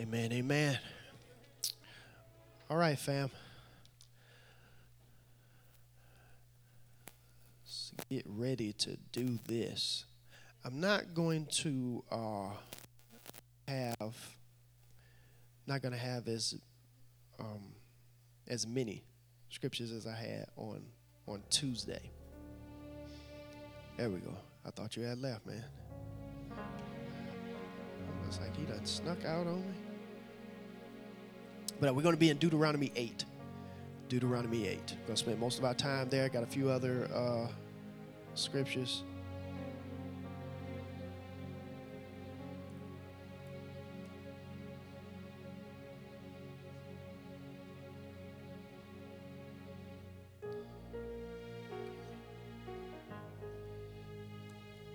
Amen, amen. All right, fam. Let's get ready to do this. I'm not going to uh, have, not going to have as um, as many scriptures as I had on on Tuesday. There we go. I thought you had left, man. I was like, he done snuck out on me. But we're going to be in Deuteronomy 8. Deuteronomy 8. We're going to spend most of our time there. Got a few other uh, scriptures.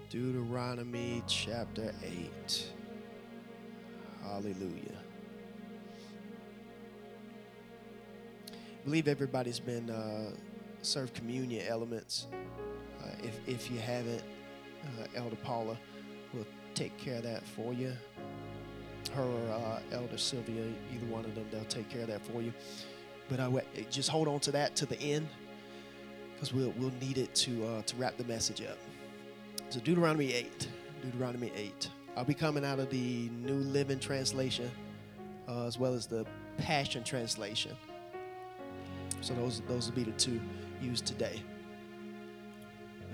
Deuteronomy chapter 8. Hallelujah. Believe everybody's been uh, served communion elements. Uh, if, if you haven't, uh, Elder Paula will take care of that for you. Her or uh, Elder Sylvia, either one of them, they'll take care of that for you. But I w- just hold on to that to the end because we'll, we'll need it to, uh, to wrap the message up. So Deuteronomy 8. Deuteronomy 8. I'll be coming out of the New Living Translation uh, as well as the Passion Translation. So those those will be the two used today.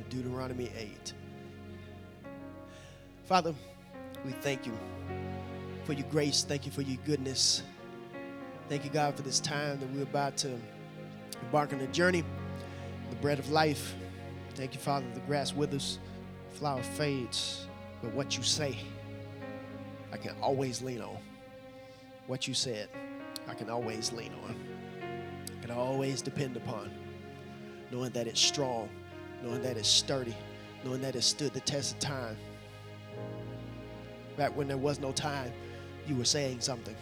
Deuteronomy 8. Father, we thank you for your grace. Thank you for your goodness. Thank you, God, for this time that we're about to embark on a journey, the bread of life. Thank you, Father, the grass withers the flower fades, but what you say, I can always lean on. What you said, I can always lean on. Can always depend upon, knowing that it's strong, knowing that it's sturdy, knowing that it stood the test of time. Back when there was no time, you were saying something.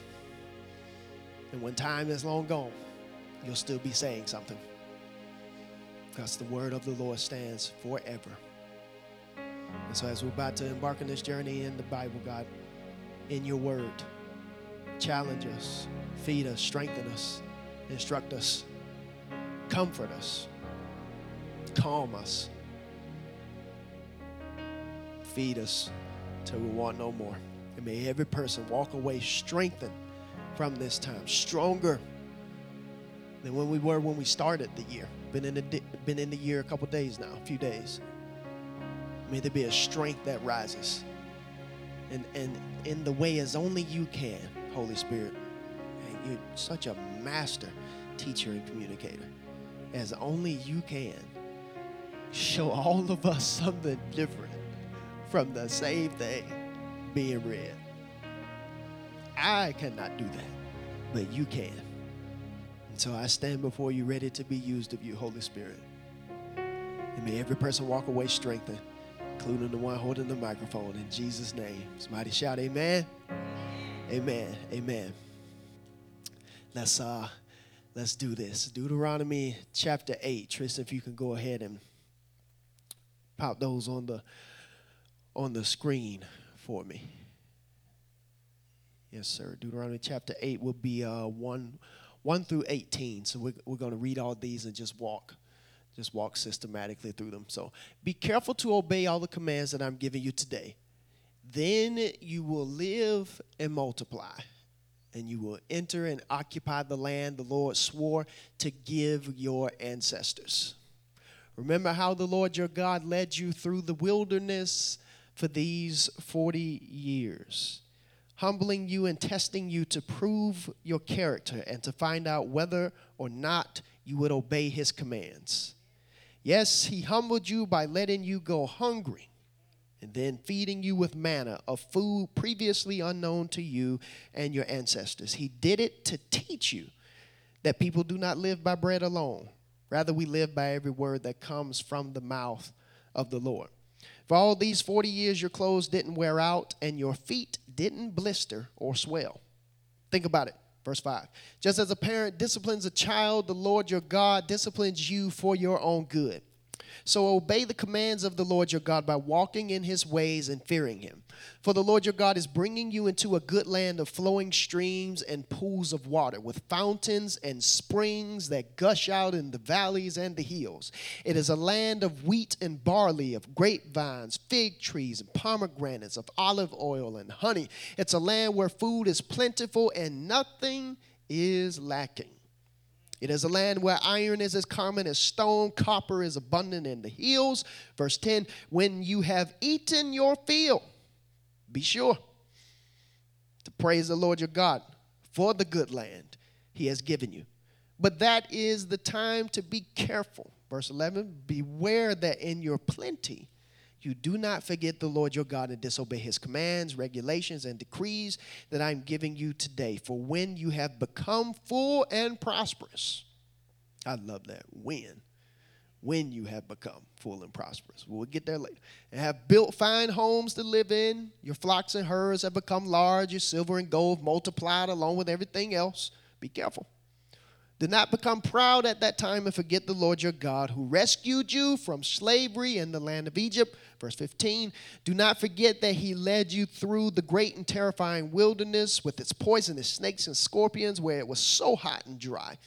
And when time is long gone, you'll still be saying something. Because the word of the Lord stands forever. And so, as we're about to embark on this journey in the Bible, God, in your word, challenge us, feed us, strengthen us, instruct us, comfort us, calm us, feed us till we want no more. And may every person walk away strengthened from this time, stronger than when we were when we started the year. Been in the, been in the year a couple days now, a few days. May there be a strength that rises. And, and in the way as only you can, Holy Spirit. And you're such a master teacher and communicator. As only you can. Show all of us something different from the same thing being read. I cannot do that, but you can. And so I stand before you ready to be used of you, Holy Spirit. And may every person walk away strengthened including the one holding the microphone. In Jesus' name. Somebody shout, Amen. Amen. Amen. Let's uh let's do this. Deuteronomy chapter 8. Tristan, if you can go ahead and pop those on the on the screen for me. Yes, sir. Deuteronomy chapter 8 will be uh 1 1 through 18. So we're, we're going to read all these and just walk just walk systematically through them. So be careful to obey all the commands that I'm giving you today. Then you will live and multiply, and you will enter and occupy the land the Lord swore to give your ancestors. Remember how the Lord your God led you through the wilderness for these 40 years, humbling you and testing you to prove your character and to find out whether or not you would obey his commands. Yes, he humbled you by letting you go hungry and then feeding you with manna, a food previously unknown to you and your ancestors. He did it to teach you that people do not live by bread alone. Rather, we live by every word that comes from the mouth of the Lord. For all these 40 years, your clothes didn't wear out and your feet didn't blister or swell. Think about it. Verse 5 Just as a parent disciplines a child, the Lord your God disciplines you for your own good. So obey the commands of the Lord your God by walking in his ways and fearing him. For the Lord your God is bringing you into a good land of flowing streams and pools of water, with fountains and springs that gush out in the valleys and the hills. It is a land of wheat and barley, of grapevines, fig trees, and pomegranates, of olive oil and honey. It's a land where food is plentiful and nothing is lacking. It is a land where iron is as common as stone, copper is abundant in the hills. Verse 10 When you have eaten your fill, be sure to praise the Lord your God for the good land he has given you. But that is the time to be careful. Verse 11 Beware that in your plenty, you do not forget the Lord your God and disobey his commands, regulations, and decrees that I'm giving you today. For when you have become full and prosperous, I love that. When. When you have become full and prosperous. We'll get there later. And have built fine homes to live in. Your flocks and herds have become large. Your silver and gold multiplied along with everything else. Be careful. Do not become proud at that time and forget the Lord your God who rescued you from slavery in the land of Egypt. Verse 15 Do not forget that he led you through the great and terrifying wilderness with its poisonous snakes and scorpions where it was so hot and dry.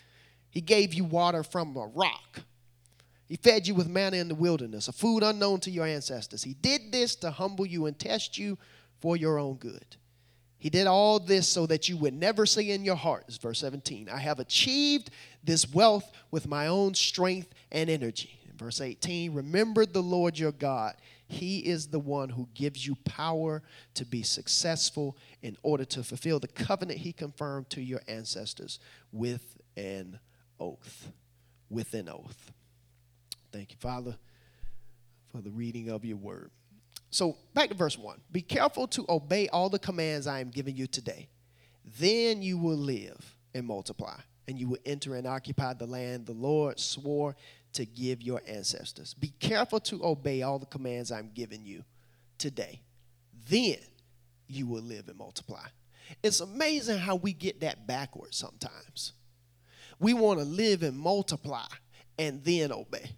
He gave you water from a rock. He fed you with manna in the wilderness, a food unknown to your ancestors. He did this to humble you and test you for your own good. He did all this so that you would never say in your heart, is verse 17, I have achieved this wealth with my own strength and energy. In verse 18, remember the Lord your God. He is the one who gives you power to be successful in order to fulfill the covenant he confirmed to your ancestors with an oath. With an oath. Thank you, Father, for the reading of your word. So back to verse 1. Be careful to obey all the commands I am giving you today. Then you will live and multiply, and you will enter and occupy the land the Lord swore to give your ancestors. Be careful to obey all the commands I'm giving you today. Then you will live and multiply. It's amazing how we get that backwards sometimes. We want to live and multiply and then obey.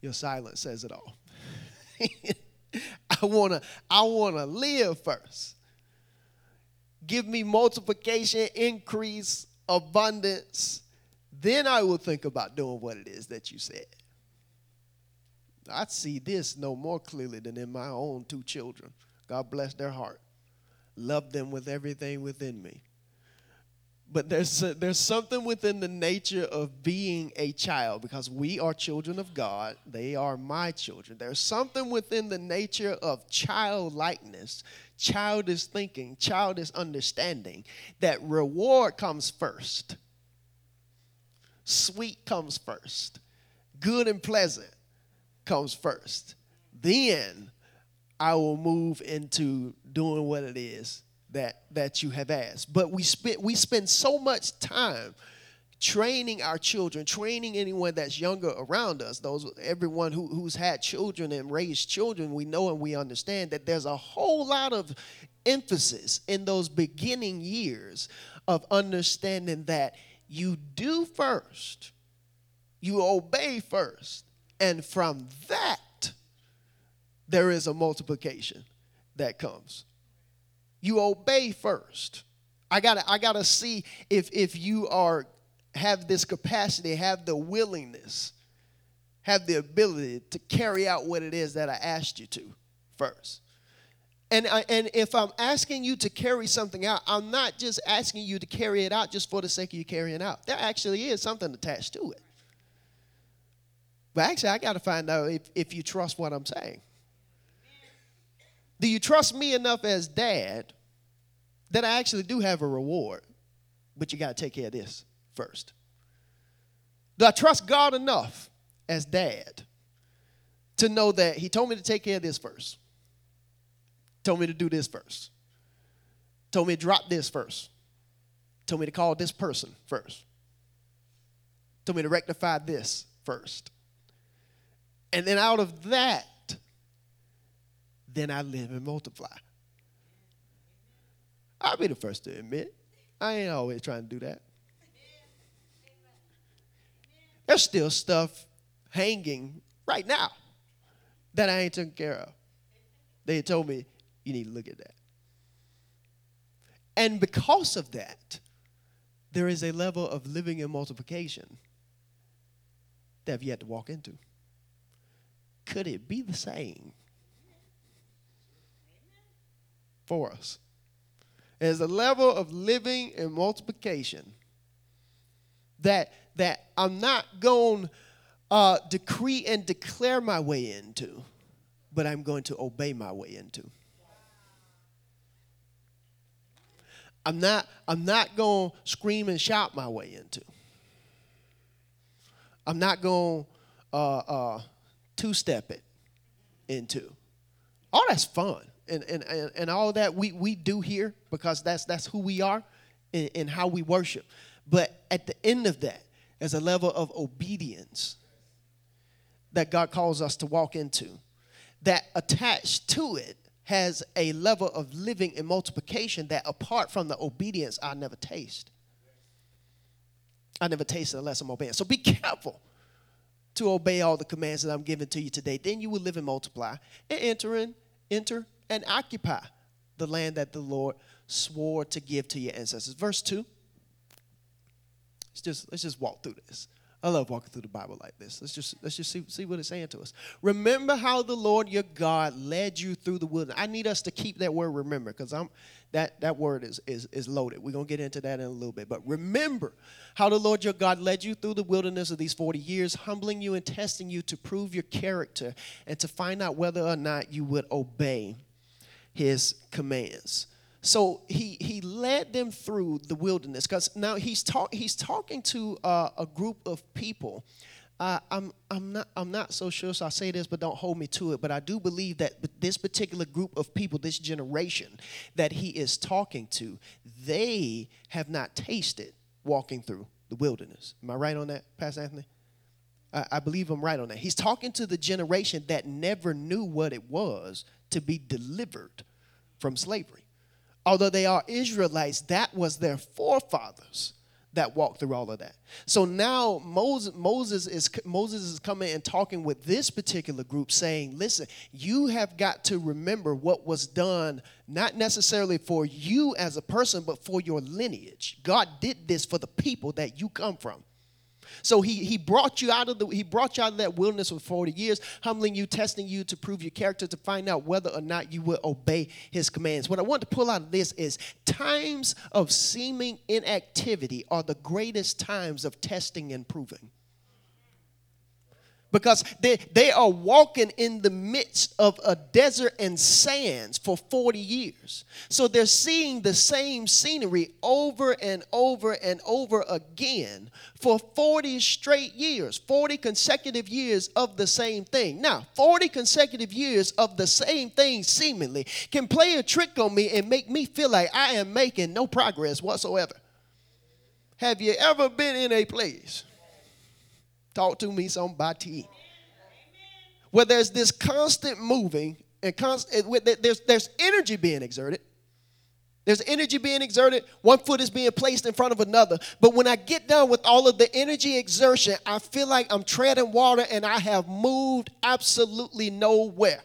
Your silence says it all. I want to I want to live first. Give me multiplication, increase, abundance. Then I will think about doing what it is that you said. I see this no more clearly than in my own two children. God bless their heart. Love them with everything within me but there's a, there's something within the nature of being a child because we are children of God. They are my children. There's something within the nature of childlikeness, childish thinking, childish understanding that reward comes first. Sweet comes first. Good and pleasant comes first. Then I will move into doing what it is that that you have asked. But we spend we spend so much time training our children, training anyone that's younger around us, those everyone who, who's had children and raised children, we know and we understand that there's a whole lot of emphasis in those beginning years of understanding that you do first, you obey first, and from that there is a multiplication that comes you obey first. I gotta, I gotta see if if you are have this capacity, have the willingness, have the ability to carry out what it is that I asked you to first. And, I, and if I'm asking you to carry something out, I'm not just asking you to carry it out just for the sake of you carrying out. There actually is something attached to it. But actually, I got to find out if, if you trust what I'm saying. Do you trust me enough as dad that I actually do have a reward? But you got to take care of this first. Do I trust God enough as dad to know that He told me to take care of this first? Told me to do this first. Told me to drop this first. Told me to call this person first. Told me to rectify this first. And then out of that, then I live and multiply. I'll be the first to admit, I ain't always trying to do that. There's still stuff hanging right now that I ain't taken care of. They told me, you need to look at that. And because of that, there is a level of living in multiplication that I've yet to walk into. Could it be the same for us? There's a level of living and multiplication that that I'm not going to uh, decree and declare my way into, but I'm going to obey my way into. I'm not, I'm not going to scream and shout my way into. I'm not going to uh, uh, two step it into. All that's fun. And, and, and, all that we, we do here because that's, that's who we are and, and how we worship. But at the end of that, there's a level of obedience that God calls us to walk into. That attached to it has a level of living and multiplication that apart from the obedience, I never taste. I never taste it unless I'm obeying. So be careful to obey all the commands that I'm giving to you today. Then you will live and multiply and enter in, enter and occupy the land that the Lord swore to give to your ancestors. Verse 2. Let's just let's just walk through this. I love walking through the Bible like this. Let's just let's just see, see what it's saying to us. Remember how the Lord your God led you through the wilderness. I need us to keep that word remember because I'm that that word is, is is loaded. We're gonna get into that in a little bit. But remember how the Lord your God led you through the wilderness of these 40 years, humbling you and testing you to prove your character and to find out whether or not you would obey his commands. So he he led them through the wilderness because now he's talk he's talking to uh, a group of people. Uh, I'm I'm not I'm not so sure. So I say this, but don't hold me to it. But I do believe that this particular group of people, this generation that he is talking to, they have not tasted walking through the wilderness. Am I right on that, Pastor Anthony? I, I believe I'm right on that. He's talking to the generation that never knew what it was to be delivered from slavery although they are Israelites, that was their forefathers that walked through all of that. So now Moses, Moses is Moses is coming and talking with this particular group, saying, "Listen, you have got to remember what was done, not necessarily for you as a person, but for your lineage. God did this for the people that you come from." So he, he brought you out of the he brought you out of that wilderness for 40 years, humbling you, testing you to prove your character, to find out whether or not you will obey his commands. What I want to pull out of this is times of seeming inactivity are the greatest times of testing and proving because they, they are walking in the midst of a desert and sands for 40 years. So they're seeing the same scenery over and over and over again for 40 straight years, 40 consecutive years of the same thing. Now, 40 consecutive years of the same thing seemingly can play a trick on me and make me feel like I am making no progress whatsoever. Have you ever been in a place? Talk to me, somebody. Where there's this constant moving and constant, there's, there's energy being exerted. There's energy being exerted. One foot is being placed in front of another. But when I get done with all of the energy exertion, I feel like I'm treading water and I have moved absolutely nowhere.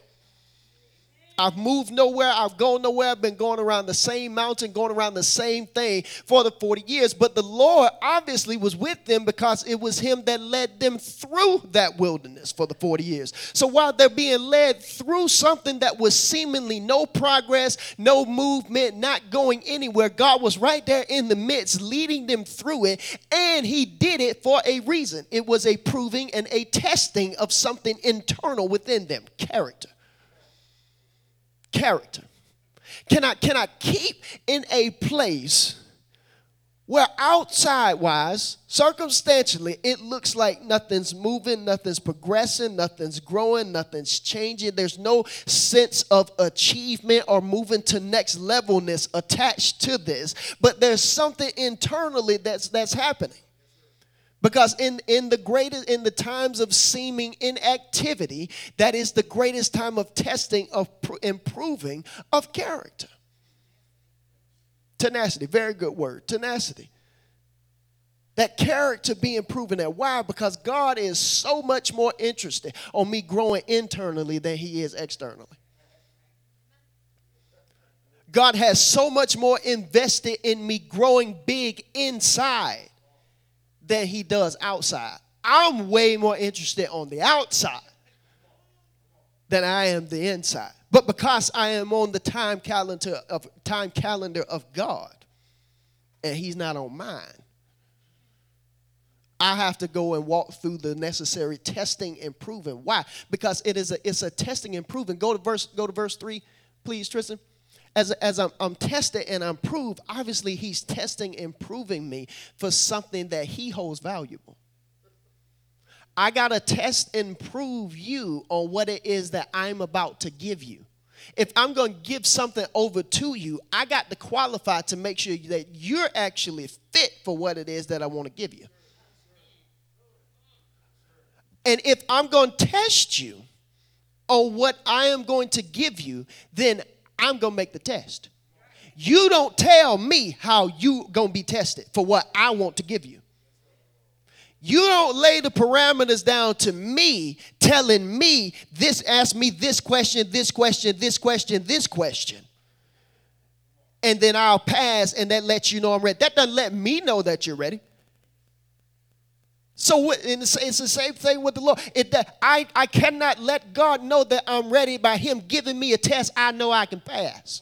I've moved nowhere. I've gone nowhere. I've been going around the same mountain, going around the same thing for the 40 years. But the Lord obviously was with them because it was Him that led them through that wilderness for the 40 years. So while they're being led through something that was seemingly no progress, no movement, not going anywhere, God was right there in the midst, leading them through it. And He did it for a reason. It was a proving and a testing of something internal within them character character? Can I, can I keep in a place where outside wise, circumstantially, it looks like nothing's moving, nothing's progressing, nothing's growing, nothing's changing. There's no sense of achievement or moving to next levelness attached to this, but there's something internally that's that's happening. Because in, in the greatest in the times of seeming inactivity, that is the greatest time of testing, of pr- improving of character. Tenacity, very good word. Tenacity. That character being proven that. Why? Because God is so much more interested on me growing internally than he is externally. God has so much more invested in me growing big inside than he does outside. I'm way more interested on the outside than I am the inside. But because I am on the time calendar of time calendar of God and he's not on mine, I have to go and walk through the necessary testing and proving. Why? Because it is a it's a testing and proving. Go to verse go to verse 3, please, Tristan as, as I'm, I'm tested and I'm proved, obviously he's testing and proving me for something that he holds valuable. I got to test and prove you on what it is that I'm about to give you. If I'm going to give something over to you, I got to qualify to make sure that you're actually fit for what it is that I want to give you. And if I'm going to test you on what I am going to give you, then I'm going to make the test. You don't tell me how you going to be tested for what I want to give you. You don't lay the parameters down to me telling me this, ask me this question, this question, this question, this question. And then I'll pass and that lets you know I'm ready. That doesn't let me know that you're ready. So it's the same thing with the Lord. It, that I, I cannot let God know that I'm ready by Him giving me a test I know I can pass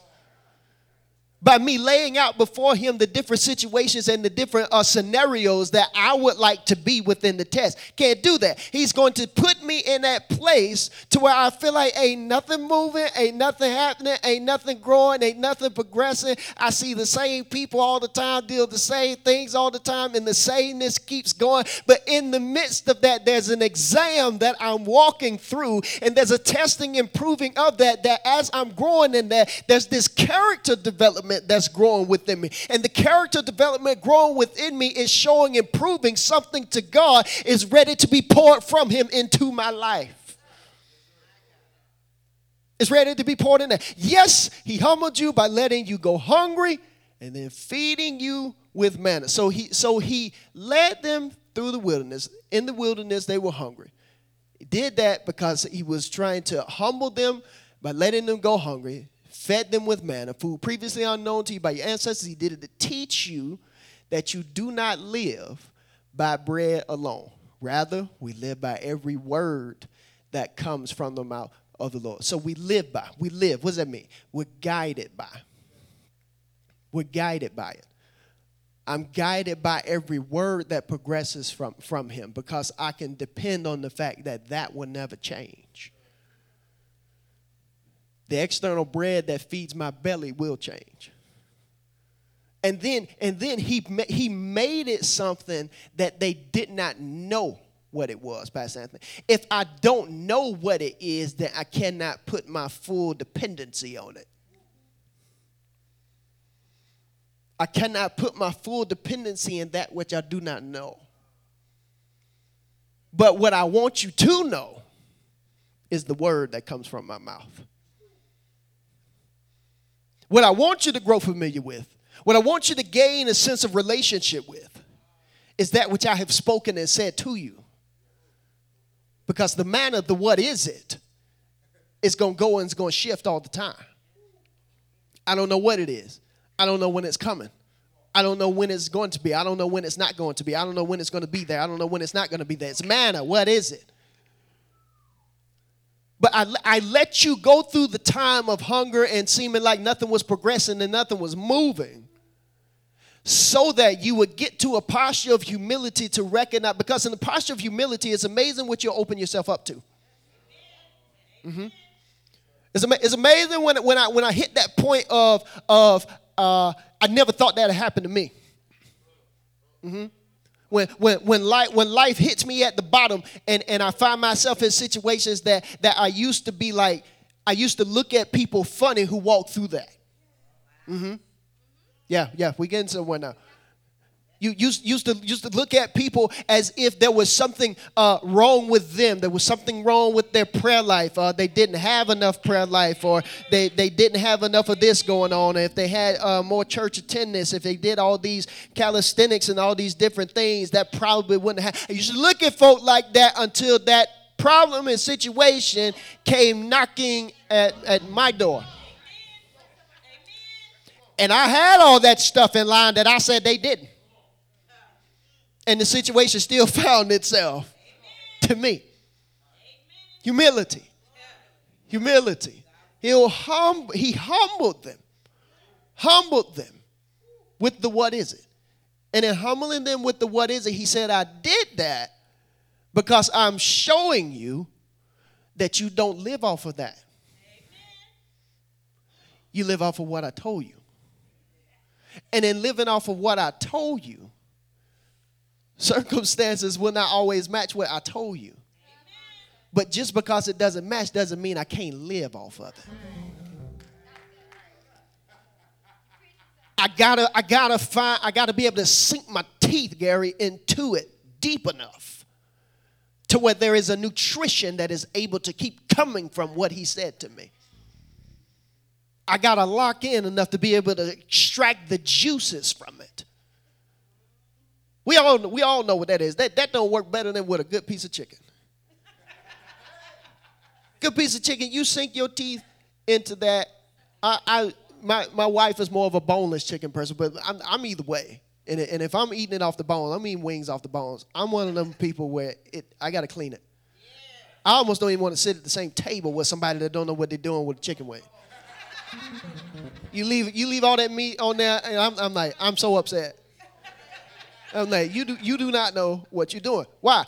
by me laying out before him the different situations and the different uh, scenarios that I would like to be within the test. Can't do that. He's going to put me in that place to where I feel like ain't nothing moving, ain't nothing happening, ain't nothing growing, ain't nothing progressing. I see the same people all the time, deal the same things all the time, and the sameness keeps going. But in the midst of that, there's an exam that I'm walking through, and there's a testing and proving of that. That as I'm growing in that, there's this character development development that's growing within me. And the character development growing within me is showing and proving something to God is ready to be poured from Him into my life. It's ready to be poured in there. Yes, He humbled you by letting you go hungry and then feeding you with manna. So he so he led them through the wilderness. In the wilderness, they were hungry. He did that because he was trying to humble them by letting them go hungry fed them with manna, food previously unknown to you by your ancestors. He did it to teach you that you do not live by bread alone. Rather, we live by every word that comes from the mouth of the Lord. So we live by. We live. What does that mean? We're guided by. We're guided by it. I'm guided by every word that progresses from, from him because I can depend on the fact that that will never change the external bread that feeds my belly will change. And then and then he he made it something that they did not know what it was pastor anthony. If i don't know what it is then i cannot put my full dependency on it. I cannot put my full dependency in that which i do not know. But what i want you to know is the word that comes from my mouth what I want you to grow familiar with, what I want you to gain a sense of relationship with, is that which I have spoken and said to you. Because the manna, the what is it, is going to go and it's going to shift all the time. I don't know what it is. I don't know when it's coming. I don't know when it's going to be. I don't know when it's not going to be. I don't know when it's going to be there. I don't know when it's not going to be there. It's manna. What is it? But I, I let you go through the time of hunger and seeming like nothing was progressing and nothing was moving so that you would get to a posture of humility to recognize because in the posture of humility it's amazing what you open yourself up to. Mm-hmm. it's, ama- it's amazing when, when, I, when I hit that point of, of uh, i never thought that had happened to me. Mm-hmm when, when, when, life, when life hits me at the bottom and, and I find myself in situations that, that I used to be like, I used to look at people funny who walk through that. Mm-hmm. Yeah, yeah, we getting somewhere now. You used, used, to, used to look at people as if there was something uh, wrong with them. There was something wrong with their prayer life. Uh, they didn't have enough prayer life, or they, they didn't have enough of this going on. If they had uh, more church attendance, if they did all these calisthenics and all these different things, that probably wouldn't have. You should look at folk like that until that problem and situation came knocking at, at my door. And I had all that stuff in line that I said they didn't. And the situation still found itself to me. Humility. Humility. He'll hum, he humbled them. Humbled them with the what is it. And in humbling them with the what is it, he said, I did that because I'm showing you that you don't live off of that. You live off of what I told you. And in living off of what I told you, circumstances will not always match what I told you. But just because it doesn't match doesn't mean I can't live off of it. I gotta, I gotta find, I gotta be able to sink my teeth, Gary, into it deep enough to where there is a nutrition that is able to keep coming from what he said to me. I got to lock in enough to be able to extract the juices from it. We all, we all know what that is. That, that don't work better than with a good piece of chicken. good piece of chicken, you sink your teeth into that. I, I, my, my wife is more of a boneless chicken person, but I'm, I'm either way. And, and if I'm eating it off the bone, I'm eating wings off the bones. I'm one of them people where it, I got to clean it. I almost don't even want to sit at the same table with somebody that don't know what they're doing with the chicken wing. You leave you leave all that meat on there, and I'm, I'm like, I'm so upset. Like, you do, you do not know what you're doing. Why?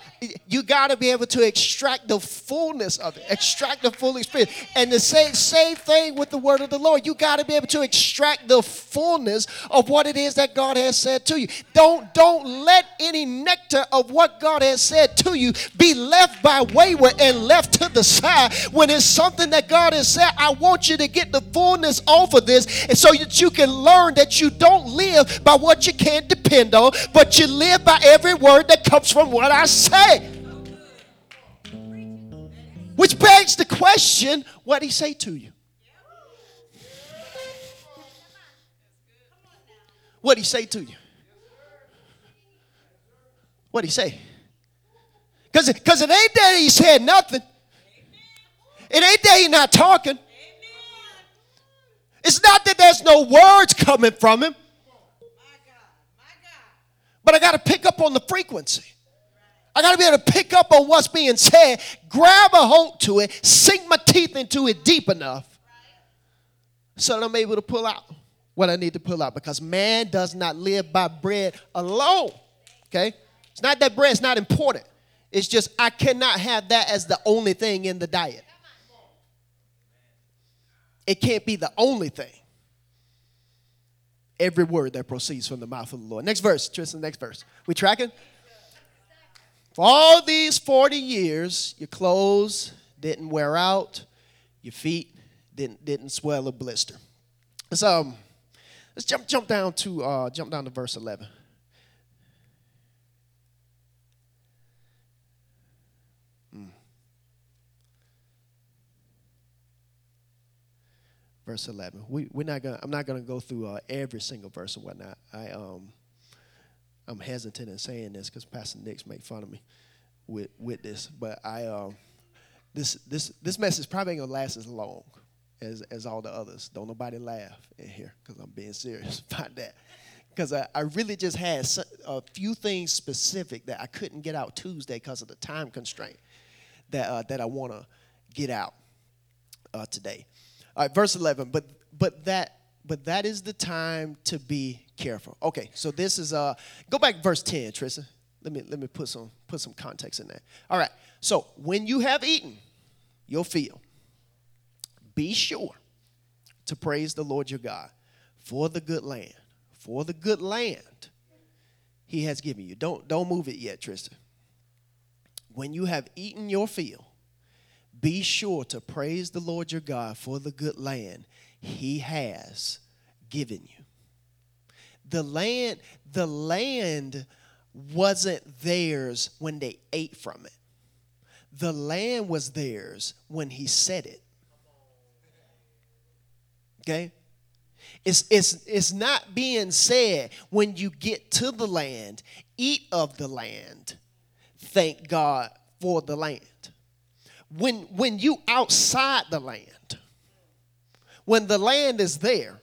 You got to be able to extract the fullness of it, extract the full experience. And the same, same thing with the word of the Lord. You got to be able to extract the fullness of what it is that God has said to you. Don't, don't let any nectar of what God has said to you be left by wayward and left to the side when it's something that God has said. I want you to get the fullness off of this and so that you can learn that you don't live by what you can't depend on, but you live by every word that comes from what I say. Which begs the question what did he say to you? What did he say to you? What did he say? Because cause it ain't that he said nothing. It ain't that he's not talking. It's not that there's no words coming from him. But I got to pick up on the frequency. I got to be able to pick up on what's being said, grab a hold to it, sink my teeth into it deep enough so that I'm able to pull out what I need to pull out because man does not live by bread alone. Okay? It's not that bread's not important. It's just I cannot have that as the only thing in the diet. It can't be the only thing every word that proceeds from the mouth of the Lord. Next verse, Tristan, next verse. We tracking? For all these 40 years, your clothes didn't wear out, your feet didn't, didn't swell or blister. So um, let's jump, jump down to uh, jump down to verse 11. Verse 11. We, we're not gonna, I'm not going to go through uh, every single verse and whatnot. I, um, I'm hesitant in saying this because Pastor Nick's make fun of me with, with this. But I, um, this, this, this message probably ain't going to last as long as, as all the others. Don't nobody laugh in here because I'm being serious about that. Because I, I really just had a few things specific that I couldn't get out Tuesday because of the time constraint that, uh, that I want to get out uh, today. All right, verse 11. But but that but that is the time to be careful. Okay, so this is uh go back verse 10, Trisha. Let me let me put some put some context in there. All right. So when you have eaten your fill, be sure to praise the Lord your God for the good land. For the good land he has given you. Don't don't move it yet, Tristan. When you have eaten your fill, be sure to praise the Lord your God for the good land he has given you. The land, the land wasn't theirs when they ate from it. The land was theirs when he said it. Okay? It's, it's, it's not being said when you get to the land, eat of the land, thank God for the land. When, when you outside the land, when the land is there,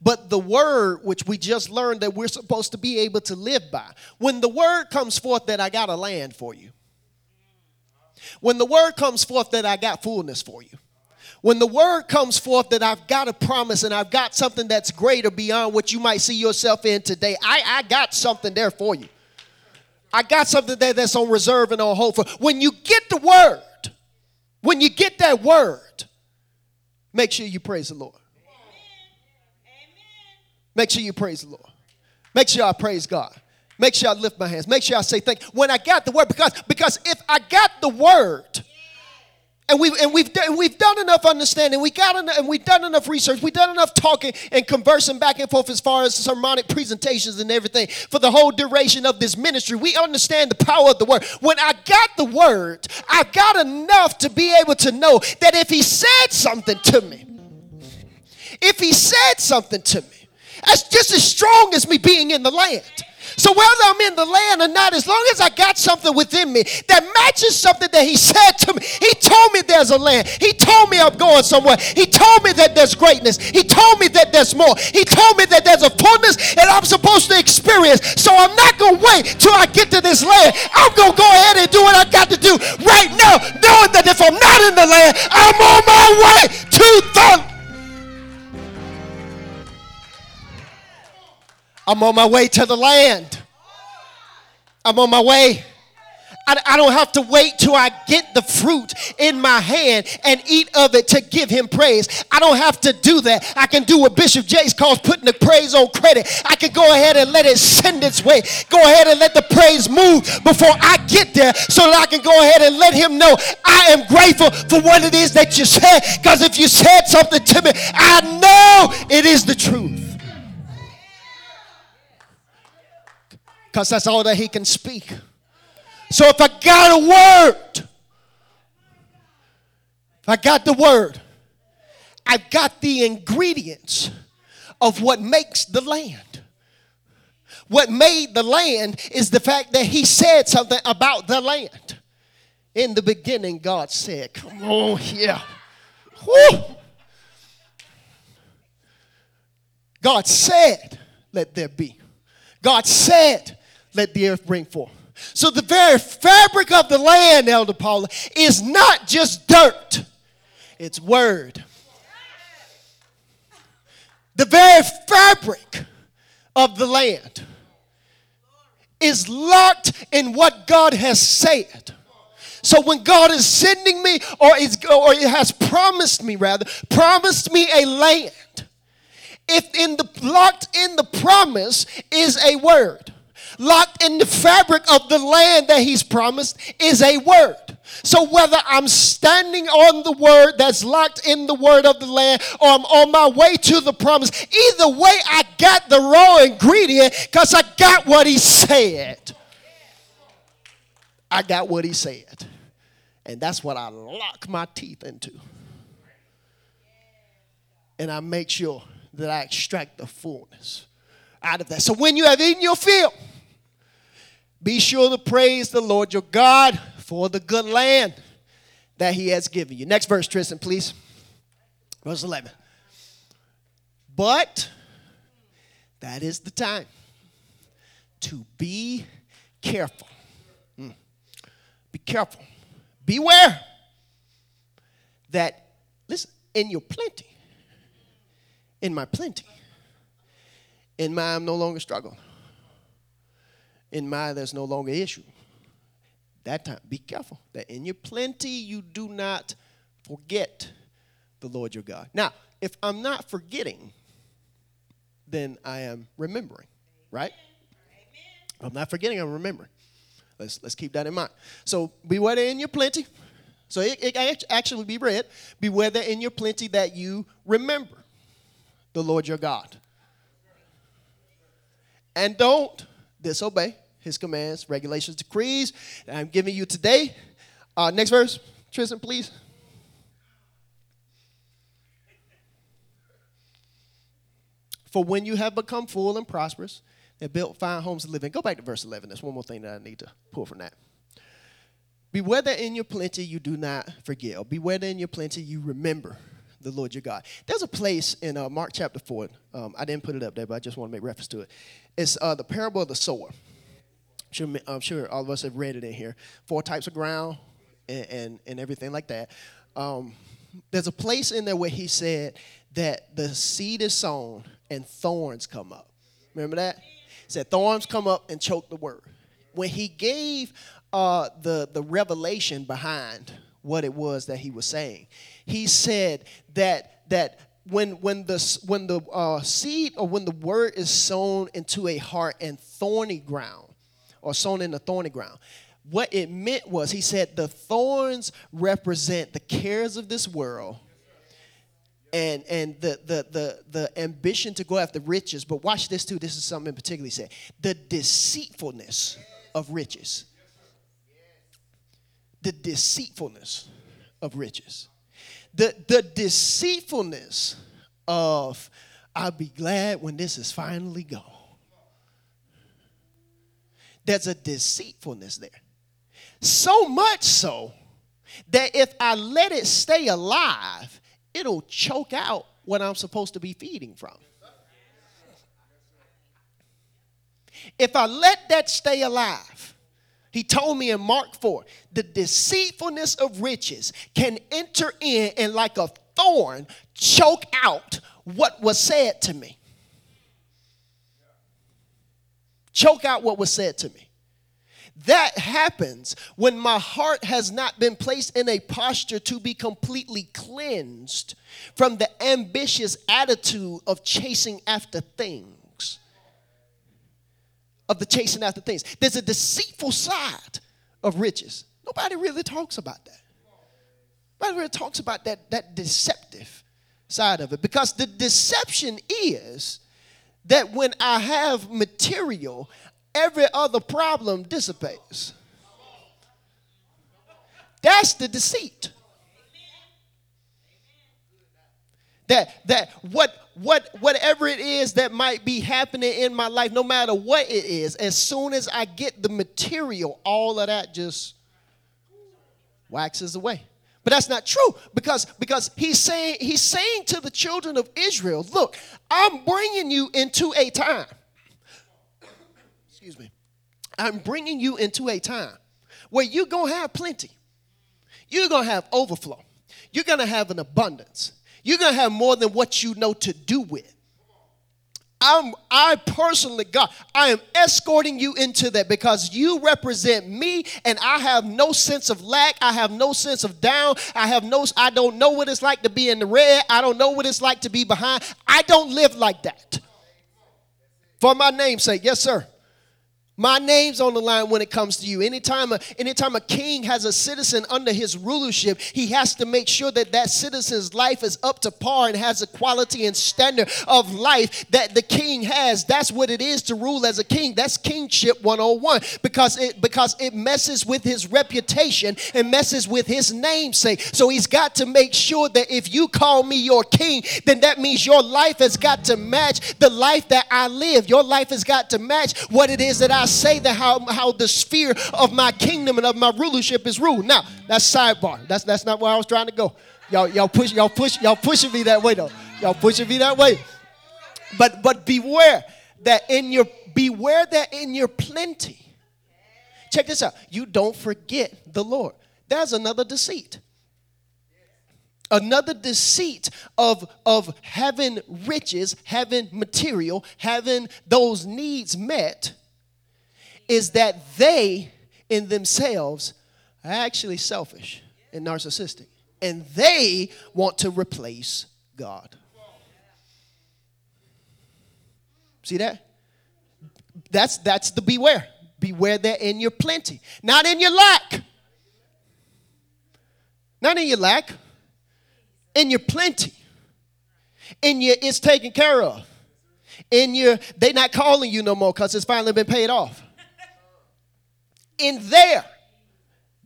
but the word, which we just learned that we're supposed to be able to live by, when the word comes forth that I got a land for you, when the word comes forth that I got fullness for you, when the word comes forth that I've got a promise and I've got something that's greater beyond what you might see yourself in today, I, I got something there for you. I got something there that's on reserve and on hold for. When you get the word, when you get that word, make sure you praise the Lord. Make sure you praise the Lord. Make sure I praise God. Make sure I lift my hands. Make sure I say thank you. When I got the word, because, because if I got the word, and we've and we've we've done enough understanding. We got enough, and we've done enough research. We've done enough talking and conversing back and forth as far as sermonic presentations and everything for the whole duration of this ministry. We understand the power of the word. When I got the word, I got enough to be able to know that if he said something to me, if he said something to me, that's just as strong as me being in the land. So whether I'm in the land or not, as long as I got something within me that matches something that he said to me, he told me there's a land. He told me I'm going somewhere. He told me that there's greatness. He told me that there's more. He told me that there's a fullness that I'm supposed to experience. So I'm not going to wait till I get to this land. I'm going to go ahead and do what I got to do right now, knowing that if I'm not in the land, I'm on my way to the I'm on my way to the land. I'm on my way. I, I don't have to wait till I get the fruit in my hand and eat of it to give him praise. I don't have to do that. I can do what Bishop Jakes calls putting the praise on credit. I can go ahead and let it send its way. Go ahead and let the praise move before I get there so that I can go ahead and let him know I am grateful for what it is that you said. Because if you said something to me, I know it is the truth. Because that's all that he can speak. So if I got a word, if I got the word, I've got the ingredients of what makes the land. What made the land is the fact that he said something about the land. In the beginning, God said, Come on here. Woo. God said, Let there be. God said, let the earth bring forth. So the very fabric of the land, Elder Paula, is not just dirt, it's word. The very fabric of the land is locked in what God has said. So when God is sending me, or is or has promised me rather, promised me a land. If in the locked in the promise is a word locked in the fabric of the land that he's promised is a word. So whether I'm standing on the word that's locked in the word of the land or I'm on my way to the promise, either way I got the raw ingredient because I got what he said. I got what he said. And that's what I lock my teeth into. And I make sure that I extract the fullness out of that. So when you have eaten your fill, be sure to praise the Lord your God for the good land that he has given you. Next verse, Tristan, please. Verse 11. But that is the time to be careful. Mm. Be careful. Beware that, listen, in your plenty, in my plenty, in my I'm no longer struggling in mind there's no longer issue. That time, be careful that in your plenty you do not forget the Lord your God. Now, if I'm not forgetting, then I am remembering, right? I'm not forgetting, I'm remembering. Let's, let's keep that in mind. So, beware that in your plenty. So, it, it actually be read Beware that in your plenty that you remember the Lord your God. and don't disobey his commands, regulations, decrees that I'm giving you today. Uh, next verse, Tristan, please. For when you have become full and prosperous, and built fine homes to live in. Go back to verse 11. That's one more thing that I need to pull from that. Beware that in your plenty you do not forget, or beware that in your plenty you remember the Lord your God. There's a place in uh, Mark chapter 4. Um, I didn't put it up there, but I just want to make reference to it. It's uh, the parable of the sower. I'm sure, I'm sure all of us have read it in here. Four types of ground and, and, and everything like that. Um, there's a place in there where he said that the seed is sown and thorns come up. Remember that? He said thorns come up and choke the word. When he gave uh, the, the revelation behind what it was that he was saying, he said that that when when the when the uh, seed or when the word is sown into a heart and thorny ground, or sown in the thorny ground, what it meant was he said the thorns represent the cares of this world and and the, the the the ambition to go after riches. But watch this too. This is something in particular he said. The deceitfulness of riches the deceitfulness of riches. The the deceitfulness of i'll be glad when this is finally gone. There's a deceitfulness there. So much so that if i let it stay alive it'll choke out what I'm supposed to be feeding from. If I let that stay alive, he told me in Mark 4 the deceitfulness of riches can enter in and, like a thorn, choke out what was said to me. Choke out what was said to me. That happens when my heart has not been placed in a posture to be completely cleansed from the ambitious attitude of chasing after things. Of the chasing after things. There's a deceitful side of riches. Nobody really talks about that. Nobody really talks about that, that deceptive side of it because the deception is that when I have material, every other problem dissipates. That's the deceit. That that what what whatever it is that might be happening in my life, no matter what it is, as soon as I get the material, all of that just waxes away. But that's not true because because he's saying he's saying to the children of Israel, look, I'm bringing you into a time excuse me, I'm bringing you into a time where you're going to have plenty. You're going to have overflow. You're going to have an abundance. You're going to have more than what you know to do with. I'm, I personally, God, I am escorting you into that because you represent me and I have no sense of lack. I have no sense of down. I have no, I don't know what it's like to be in the red. I don't know what it's like to be behind. I don't live like that. For my name's sake, yes, sir. My name's on the line when it comes to you. Anytime a, anytime a king has a citizen under his rulership, he has to make sure that that citizen's life is up to par and has a quality and standard of life that the king has. That's what it is to rule as a king. That's kingship 101 because it because it messes with his reputation and messes with his namesake. So he's got to make sure that if you call me your king, then that means your life has got to match the life that I live. Your life has got to match what it is that I say that how, how the sphere of my kingdom and of my rulership is ruled. Now, that's sidebar. That's that's not where I was trying to go. Y'all, y'all push, y'all push, y'all pushing me that way though. Y'all pushing me that way. But but beware that in your beware that in your plenty. Check this out. You don't forget the Lord. That's another deceit another deceit of, of having riches, having material, having those needs met is that they in themselves are actually selfish and narcissistic. And they want to replace God. See that? That's that's the beware. Beware that in your plenty, not in your lack. Not in your lack, in your plenty. In your it's taken care of. In your, they not calling you no more because it's finally been paid off. In there,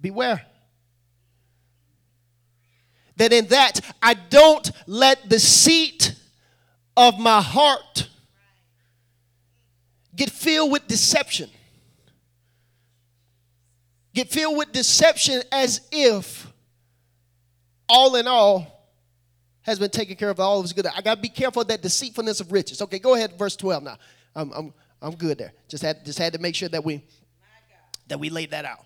beware. That in that I don't let the seat of my heart get filled with deception. Get filled with deception as if all in all has been taken care of, all is good. I got to be careful of that deceitfulness of riches. Okay, go ahead, verse 12 now. I'm, I'm, I'm good there. Just had, just had to make sure that we, that we laid that out.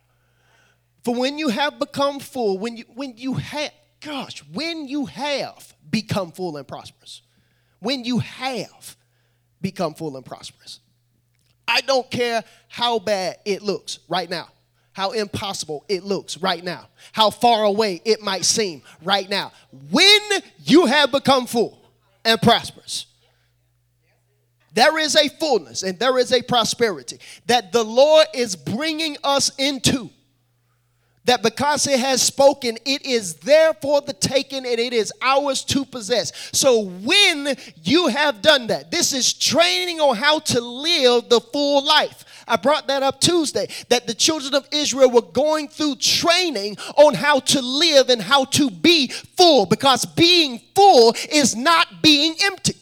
For when you have become full, when you, when you have, gosh, when you have become full and prosperous, when you have become full and prosperous, I don't care how bad it looks right now how impossible it looks right now, how far away it might seem right now. When you have become full and prosperous, there is a fullness and there is a prosperity that the Lord is bringing us into. That because it has spoken, it is there for the taking and it is ours to possess. So when you have done that, this is training on how to live the full life. I brought that up Tuesday that the children of Israel were going through training on how to live and how to be full because being full is not being empty.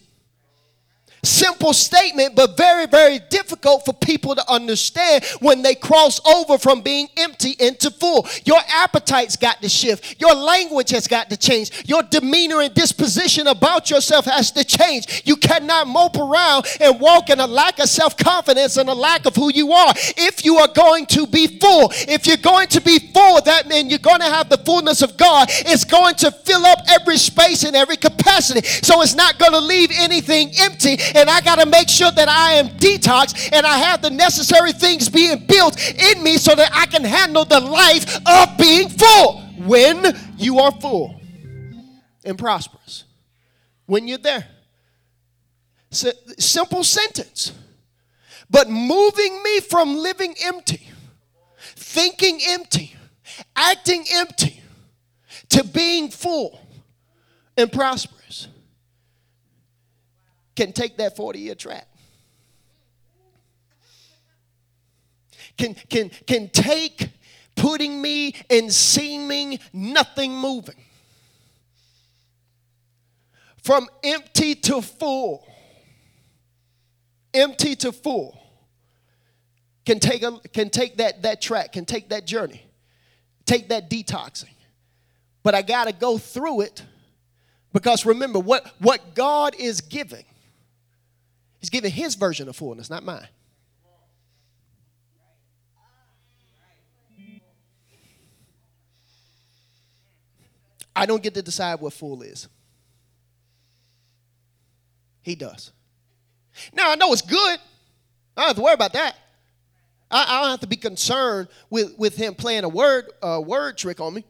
Simple statement, but very, very difficult for people to understand when they cross over from being empty into full. Your appetites got to shift. Your language has got to change. Your demeanor and disposition about yourself has to change. You cannot mope around and walk in a lack of self confidence and a lack of who you are. If you are going to be full, if you're going to be full, that means you're going to have the fullness of God. It's going to fill up every space and every capacity. So it's not going to leave anything empty and I got to make sure that I am detoxed and I have the necessary things being built in me so that I can handle the life of being full. When you are full and prosperous, when you're there. simple sentence. But moving me from living empty, thinking empty, acting empty, to being full and prosperous can take that 40 year track. Can, can, can take putting me in seeming nothing moving. From empty to full. Empty to full. Can take, a, can take that, that track, can take that journey, take that detoxing. But I got to go through it because remember, what, what God is giving He's giving his version of fullness, not mine. I don't get to decide what full is. He does. Now I know it's good. I don't have to worry about that. I, I don't have to be concerned with, with him playing a word a word trick on me,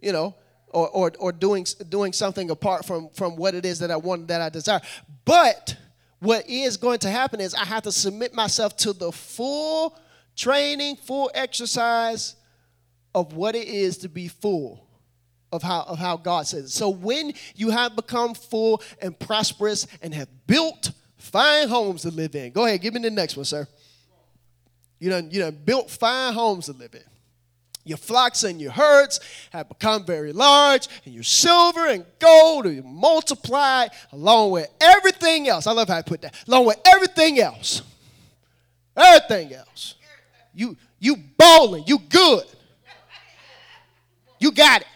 you know, or, or, or doing doing something apart from, from what it is that I want that I desire. But what is going to happen is I have to submit myself to the full training, full exercise of what it is to be full of how, of how God says it. So when you have become full and prosperous and have built fine homes to live in, go ahead, give me the next one, sir. You done, you done built fine homes to live in. Your flocks and your herds have become very large, and your silver and gold are multiplied along with everything else. I love how I put that. Along with everything else. Everything else. You you bowling, you good. You got it.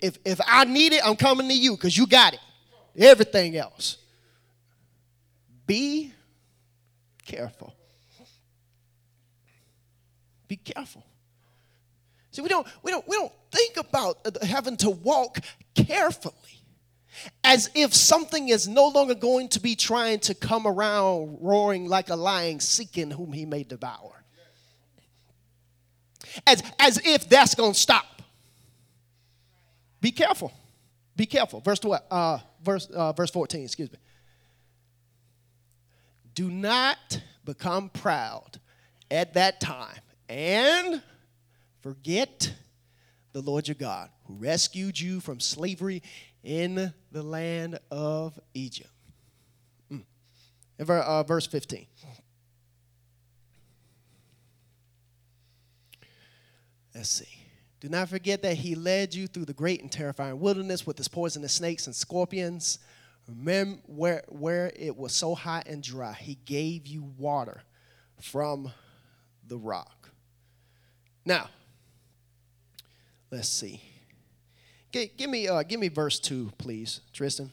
If if I need it, I'm coming to you because you got it. Everything else. Be careful. Be careful. See, we don't, we don't, we don't think about having to walk carefully as if something is no longer going to be trying to come around roaring like a lion seeking whom he may devour. As, as if that's going to stop. Be careful. Be careful. Verse 12, uh, verse, uh, verse 14, excuse me. Do not become proud at that time and forget the Lord your God, who rescued you from slavery in the land of Egypt. uh, verse 15. Let's see. Do not forget that he led you through the great and terrifying wilderness with his poisonous snakes and scorpions. Remember where, where it was so hot and dry, he gave you water from the rock. Now, let's see. Give, give me, uh, give me verse two, please, Tristan.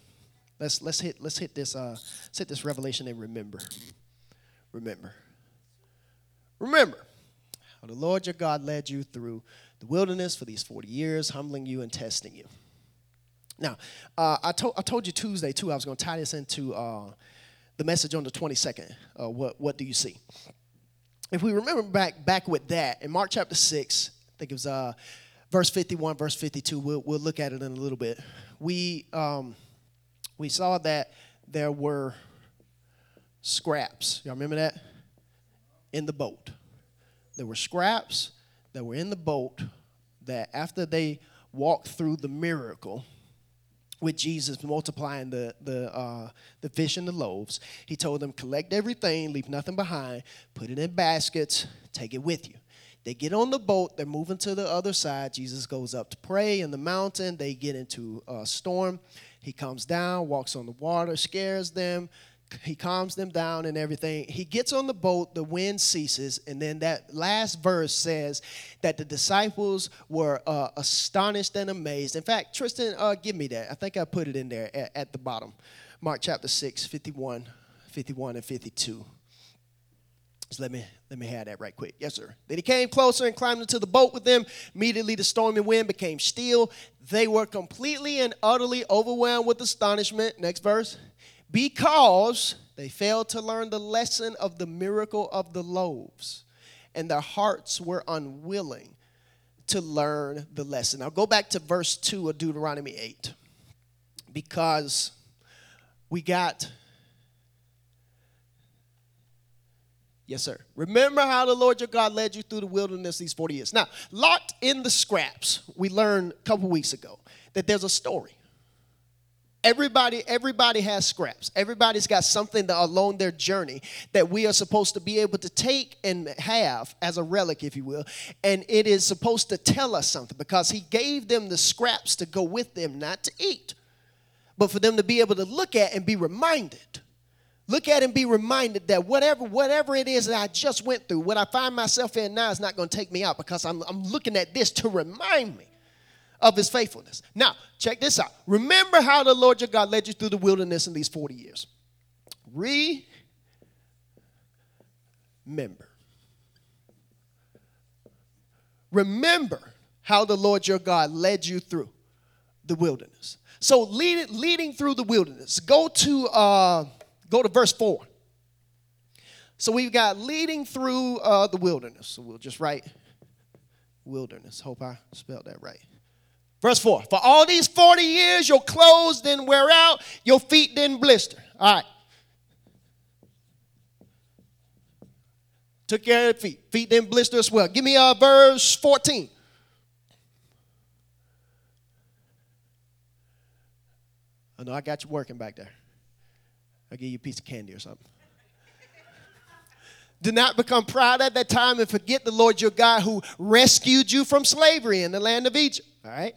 Let's let's hit let's hit this uh let's hit this revelation and remember. Remember. Remember how the Lord your God led you through the wilderness for these 40 years, humbling you and testing you. Now, uh, I, told, I told you Tuesday, too, I was going to tie this into uh, the message on the 22nd. Uh, what, what do you see? If we remember back, back with that, in Mark chapter 6, I think it was uh, verse 51, verse 52, we'll, we'll look at it in a little bit. We, um, we saw that there were scraps. Y'all remember that? In the boat. There were scraps that were in the boat that after they walked through the miracle with Jesus multiplying the, the, uh, the fish and the loaves, he told them, collect everything, leave nothing behind, put it in baskets, take it with you. They get on the boat, they're moving to the other side. Jesus goes up to pray in the mountain. They get into a storm. He comes down, walks on the water, scares them. He calms them down and everything. He gets on the boat, the wind ceases, and then that last verse says that the disciples were uh, astonished and amazed. In fact, Tristan, uh, give me that. I think I put it in there at, at the bottom. Mark chapter 6, 51, 51 and 52. So let me let me have that right quick. Yes, sir. Then he came closer and climbed into the boat with them. Immediately the stormy wind became still. They were completely and utterly overwhelmed with astonishment. Next verse. Because they failed to learn the lesson of the miracle of the loaves, and their hearts were unwilling to learn the lesson. Now go back to verse 2 of Deuteronomy 8. Because we got Yes, sir. Remember how the Lord your God led you through the wilderness these 40 years. Now, locked in the scraps, we learned a couple weeks ago that there's a story. Everybody, everybody has scraps. Everybody's got something that along their journey that we are supposed to be able to take and have as a relic, if you will. And it is supposed to tell us something because he gave them the scraps to go with them, not to eat, but for them to be able to look at and be reminded Look at and be reminded that whatever, whatever it is that I just went through, what I find myself in now is not going to take me out because I'm, I'm looking at this to remind me of his faithfulness. Now, check this out. Remember how the Lord your God led you through the wilderness in these 40 years. Remember. Remember how the Lord your God led you through the wilderness. So, lead, leading through the wilderness, go to. Uh, Go to verse 4. So we've got leading through uh, the wilderness. So we'll just write wilderness. Hope I spelled that right. Verse 4 For all these 40 years, your clothes didn't wear out, your feet didn't blister. All right. Took care of feet. Feet didn't blister as well. Give me uh, verse 14. I know I got you working back there. I'll give you a piece of candy or something. Do not become proud at that time and forget the Lord your God who rescued you from slavery in the land of Egypt. All right?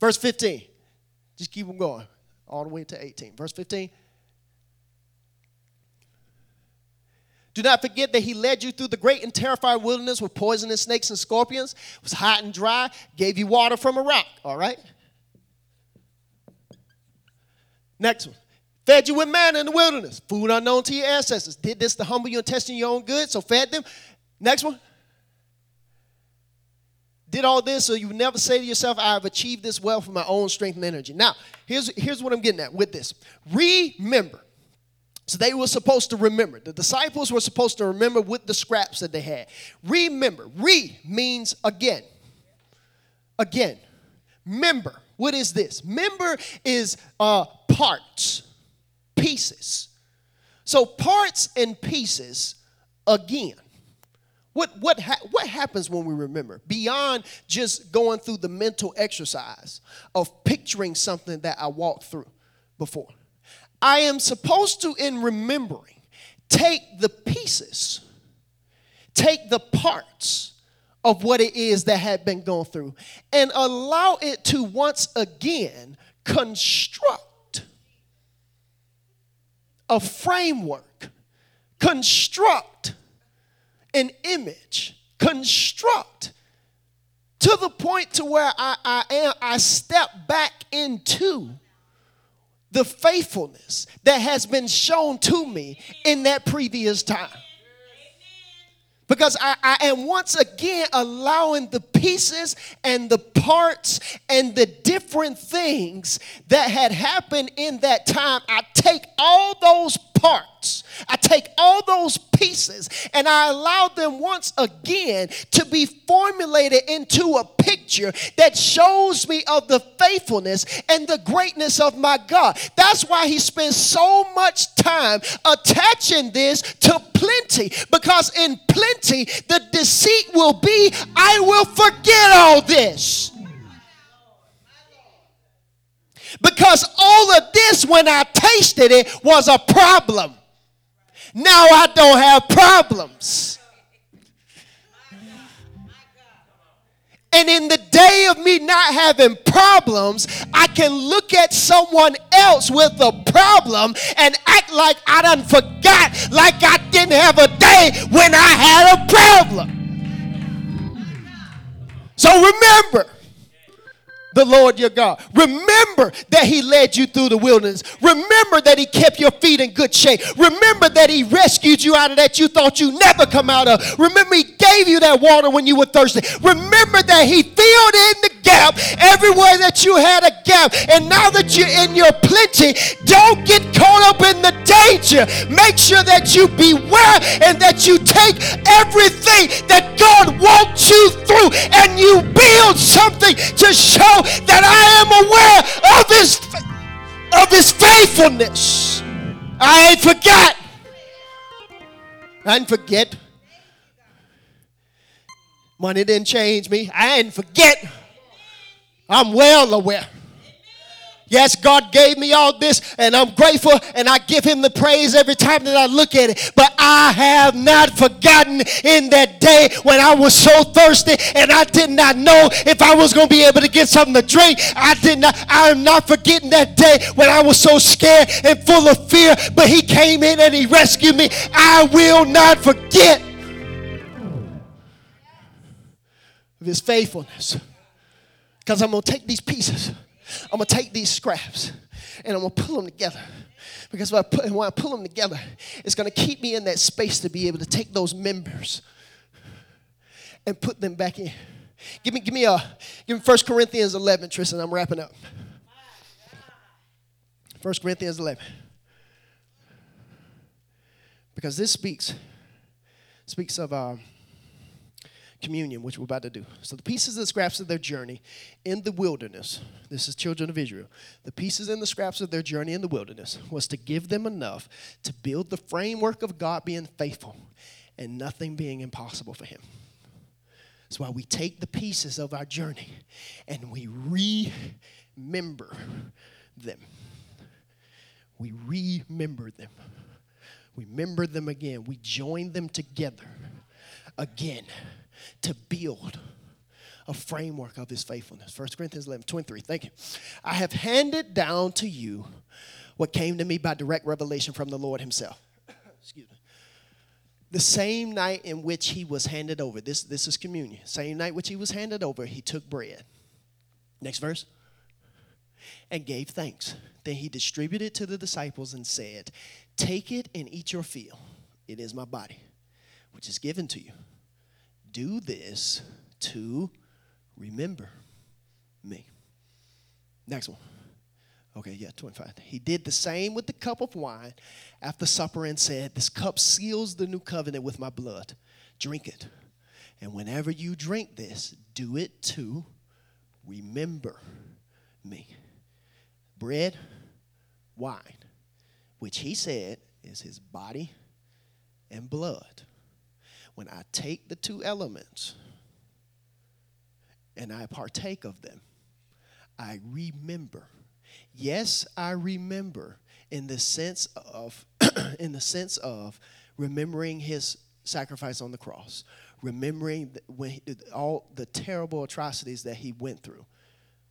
Verse 15. Just keep them going all the way to 18. Verse 15. Do not forget that he led you through the great and terrifying wilderness with poisonous snakes and scorpions. It was hot and dry, gave you water from a rock. All right? Next one. Fed you with manna in the wilderness, food unknown to your ancestors. Did this to humble you and test your own good, so fed them. Next one. Did all this so you never say to yourself, I have achieved this well from my own strength and energy. Now, here's, here's what I'm getting at with this. Remember. So they were supposed to remember. The disciples were supposed to remember with the scraps that they had. Remember. Re means again. Again. Member. What is this? Member is uh, parts, pieces. So parts and pieces again. What, what, ha- what happens when we remember? Beyond just going through the mental exercise of picturing something that I walked through. before. I am supposed to, in remembering, take the pieces, take the parts of what it is that had been going through, and allow it to once again construct a framework, construct an image, construct to the point to where I, I am, I step back into the faithfulness that has been shown to me in that previous time. Because I, I, am once again allowing the pieces and the parts and the different things that had happened in that time. I take all those parts, I take all those pieces, and I allow them once again to be formulated into a picture that shows me of the faithfulness and the greatness of my God. That's why he spends so much time attaching this to plenty, because in plenty, the deceit will be I will forget all this. Because all of this, when I tasted it, was a problem. Now I don't have problems. And in the day of me not having problems, I can look at someone else with a problem and act like I done forgot, like I didn't have a day when I had a problem. So remember, the Lord your God. Remember that He led you through the wilderness. Remember that He kept your feet in good shape. Remember that He rescued you out of that you thought you never come out of. Remember He gave you that water when you were thirsty. Remember that He filled in the gap everywhere that you had a gap. And now that you're in your plenty, don't get caught up in the danger. Make sure that you beware and that you take everything that God wants you through and you build something to show that I am aware of his of his faithfulness. I ain't forgot. I didn't forget. Money didn't change me. I didn't forget. I'm well aware. Yes, God gave me all this, and I'm grateful, and I give Him the praise every time that I look at it. But I have not forgotten in that day when I was so thirsty and I did not know if I was going to be able to get something to drink. I did not. I am not forgetting that day when I was so scared and full of fear. But He came in and He rescued me. I will not forget of His faithfulness, because I'm going to take these pieces I'm going to take these scraps and I'm going to pull them together. Because when I, put, when I pull them together, it's going to keep me in that space to be able to take those members and put them back in. Give me, give me a, give me 1 Corinthians 11, Tristan. I'm wrapping up. 1 Corinthians 11. Because this speaks, speaks of. Uh, communion, which we're about to do. So, the pieces and the scraps of their journey in the wilderness, this is children of Israel, the pieces and the scraps of their journey in the wilderness was to give them enough to build the framework of God being faithful and nothing being impossible for Him. That's why we take the pieces of our journey and we remember them. We remember them. We remember them again. We join them together again to build a framework of his faithfulness. 1 Corinthians 11, 23. Thank you. I have handed down to you what came to me by direct revelation from the Lord himself. Excuse me. The same night in which he was handed over, this, this is communion. Same night which he was handed over, he took bread. Next verse. And gave thanks. Then he distributed to the disciples and said, Take it and eat your fill. It is my body, which is given to you do this to remember me. Next one. Okay, yeah, 25. He did the same with the cup of wine after supper and said, This cup seals the new covenant with my blood. Drink it. And whenever you drink this, do it to remember me. Bread, wine, which he said is his body and blood when I take the two elements and I partake of them, I remember. Yes, I remember in the sense of in the sense of remembering his sacrifice on the cross, remembering when he, all the terrible atrocities that he went through,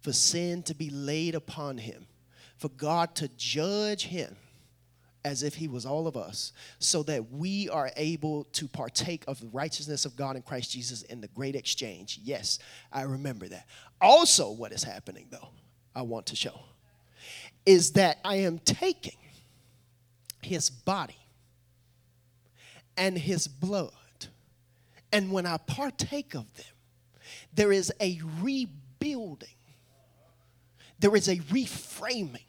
for sin to be laid upon him, for God to judge him as if he was all of us, so that we are able to partake of the righteousness of God in Christ Jesus in the great exchange. Yes, I remember that. Also, what is happening, though, I want to show, is that I am taking his body and his blood, and when I partake of them, there is a rebuilding, there is a reframing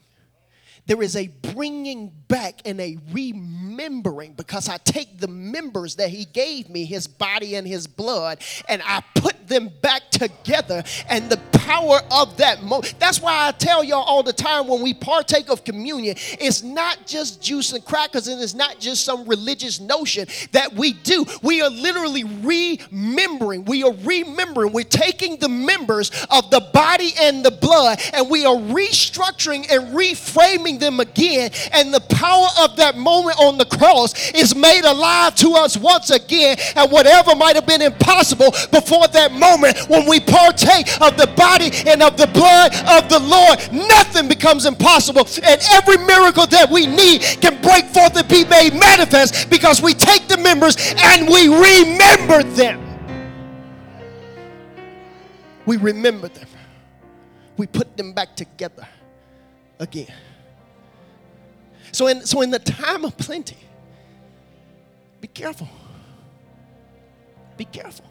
there is a bringing back and a remembering because I take the members that He gave me, His body and His blood, and I put them back together. And the power of that moment. That's why I tell y'all all the time when we partake of communion, it's not just juice and crackers and it's not just some religious notion that we do. We are literally remembering. We are remembering. We're taking the members of the body and the blood and we are restructuring and reframing them again. And the power of that moment on the cross is made alive to us once again. And whatever might have been impossible before that moment, when we partake of the body and of the blood of the Lord, nothing becomes impossible. And every miracle that we need can break forth and be made manifest because we take the members and we remember them. We remember them. We put them back together again. So in, so in the time of plenty, be careful. Be careful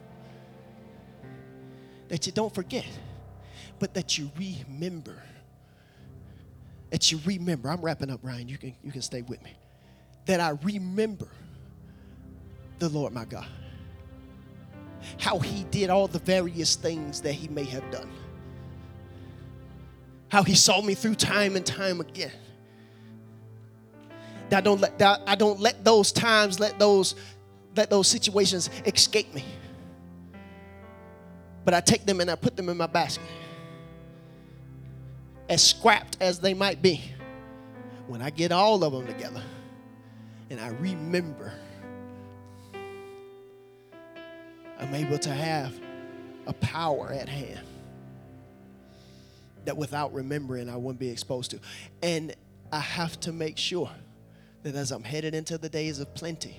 that you don't forget but that you remember. That you remember. I'm wrapping up, Ryan. You can, you can stay with me. That I remember the Lord my God. How he did all the various things that he may have done. How he saw me through time and time again. That I don't let that I don't let those times, let those let those situations escape me. But I take them and I put them in my basket as scrapped as they might be, when I get all of them together and I remember, I'm able to have a power at hand that without remembering I wouldn't be exposed to. And I have to make sure that as I'm headed into the days of plenty,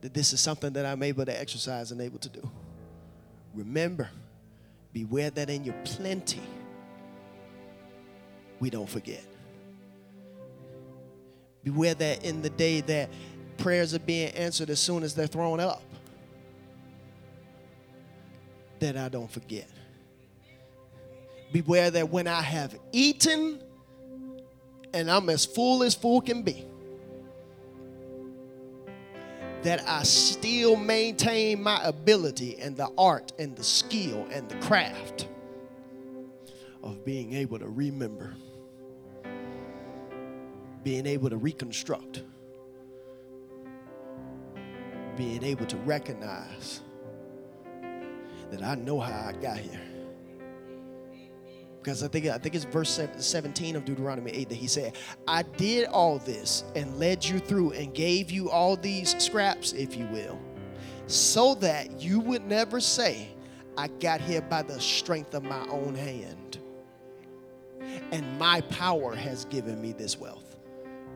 that this is something that I'm able to exercise and able to do. Remember, beware that in your plenty, we don't forget. Beware that in the day that prayers are being answered as soon as they're thrown up, that I don't forget. Beware that when I have eaten and I'm as full as full can be, that I still maintain my ability and the art and the skill and the craft of being able to remember being able to reconstruct, being able to recognize that I know how I got here. Because I think I think it's verse 17 of Deuteronomy 8 that he said, I did all this and led you through and gave you all these scraps, if you will, so that you would never say, I got here by the strength of my own hand. And my power has given me this wealth.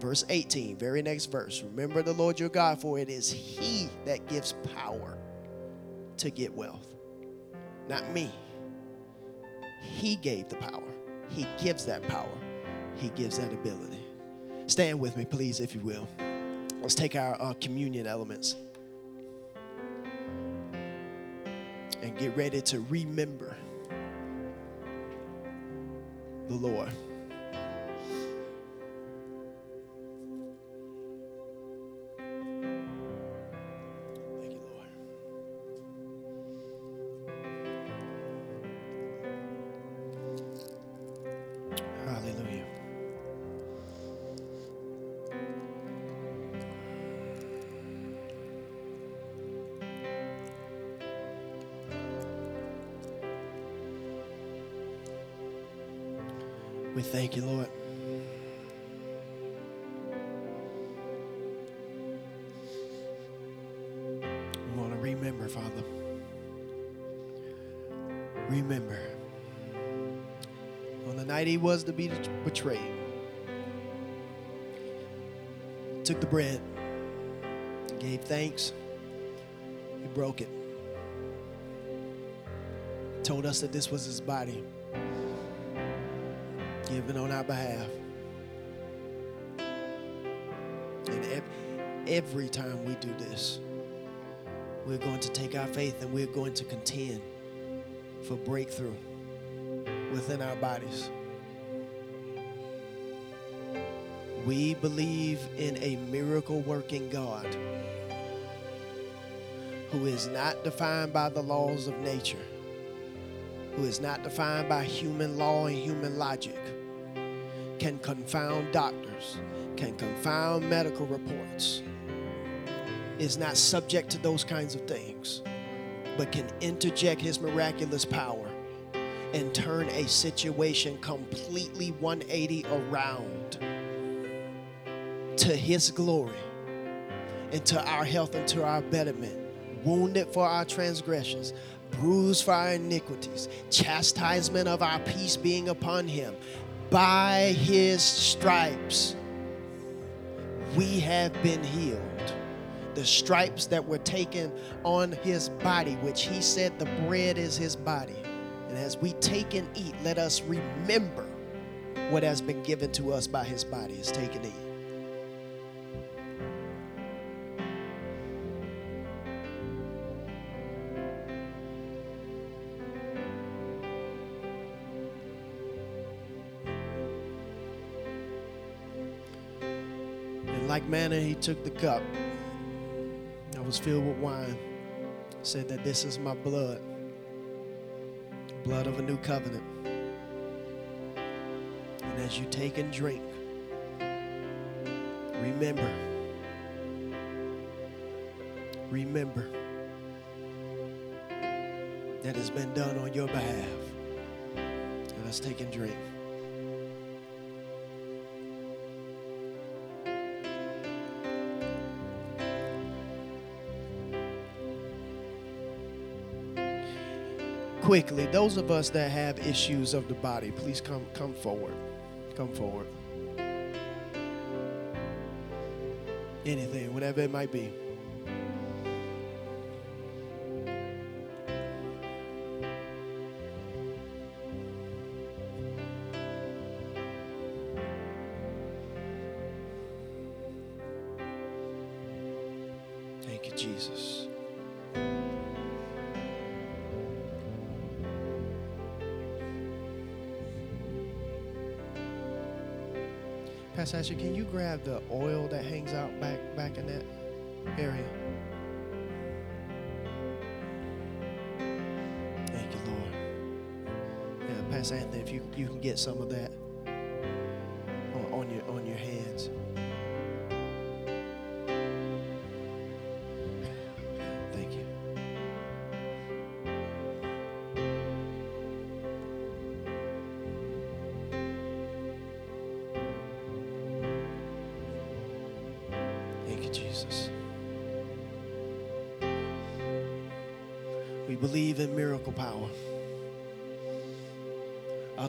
Verse 18, very next verse. Remember the Lord your God, for it is He that gives power to get wealth, not me. He gave the power, He gives that power, He gives that ability. Stand with me, please, if you will. Let's take our uh, communion elements and get ready to remember the Lord. Was to be betrayed, took the bread, gave thanks, he broke it, told us that this was his body given on our behalf. And ev- every time we do this, we're going to take our faith and we're going to contend for breakthrough within our bodies. We believe in a miracle working God who is not defined by the laws of nature, who is not defined by human law and human logic, can confound doctors, can confound medical reports, is not subject to those kinds of things, but can interject his miraculous power and turn a situation completely 180 around to his glory and to our health and to our betterment. Wounded for our transgressions, bruised for our iniquities, chastisement of our peace being upon him. By his stripes, we have been healed. The stripes that were taken on his body, which he said the bread is his body. And as we take and eat, let us remember what has been given to us by his body. Is taken and eat. Like manner, he took the cup that was filled with wine, said that this is my blood, blood of a new covenant. And as you take and drink, remember, remember that has been done on your behalf. Let us take and drink. Quickly those of us that have issues of the body please come come forward. Come forward. Anything whatever it might be. Thank you jesus Pastor can you grab the oil that hangs out back back in that area? Thank you, Lord. Yeah, Pastor Anthony, if you, you can get some of that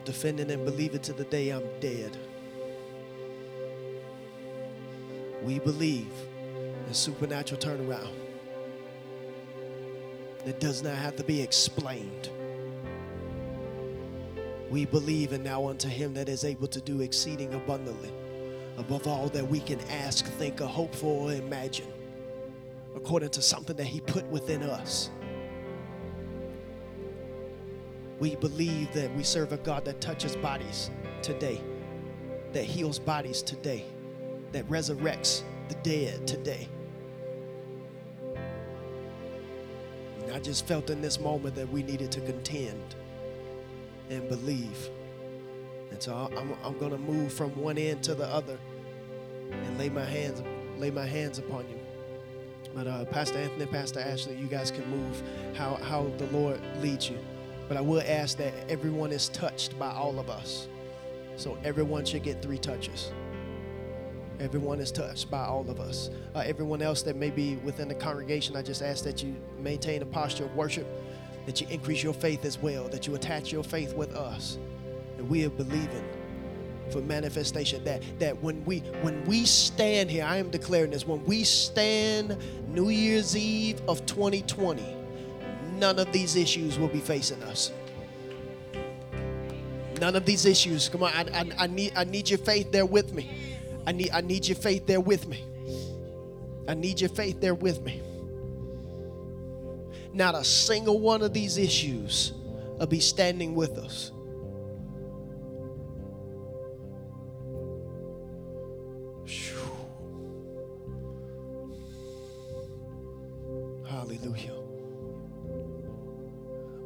I'll defend it and believe it to the day I'm dead. We believe in supernatural turnaround that does not have to be explained. We believe in now unto him that is able to do exceeding abundantly above all that we can ask, think, or hope for, or imagine, according to something that He put within us. We believe that we serve a God that touches bodies today, that heals bodies today, that resurrects the dead today. And I just felt in this moment that we needed to contend and believe. And so I'm, I'm going to move from one end to the other and lay my hands lay my hands upon you. But uh, Pastor Anthony, Pastor Ashley, you guys can move how, how the Lord leads you. But I will ask that everyone is touched by all of us. So everyone should get three touches. Everyone is touched by all of us. Uh, everyone else that may be within the congregation, I just ask that you maintain a posture of worship, that you increase your faith as well, that you attach your faith with us, that we are believing for manifestation. That that when we when we stand here, I am declaring this. When we stand New Year's Eve of 2020, none of these issues will be facing us. None of these issues. Come on, I, I, I need I need your faith there with me. I need, I need your faith there with me. I need your faith there with me. Not a single one of these issues will be standing with us.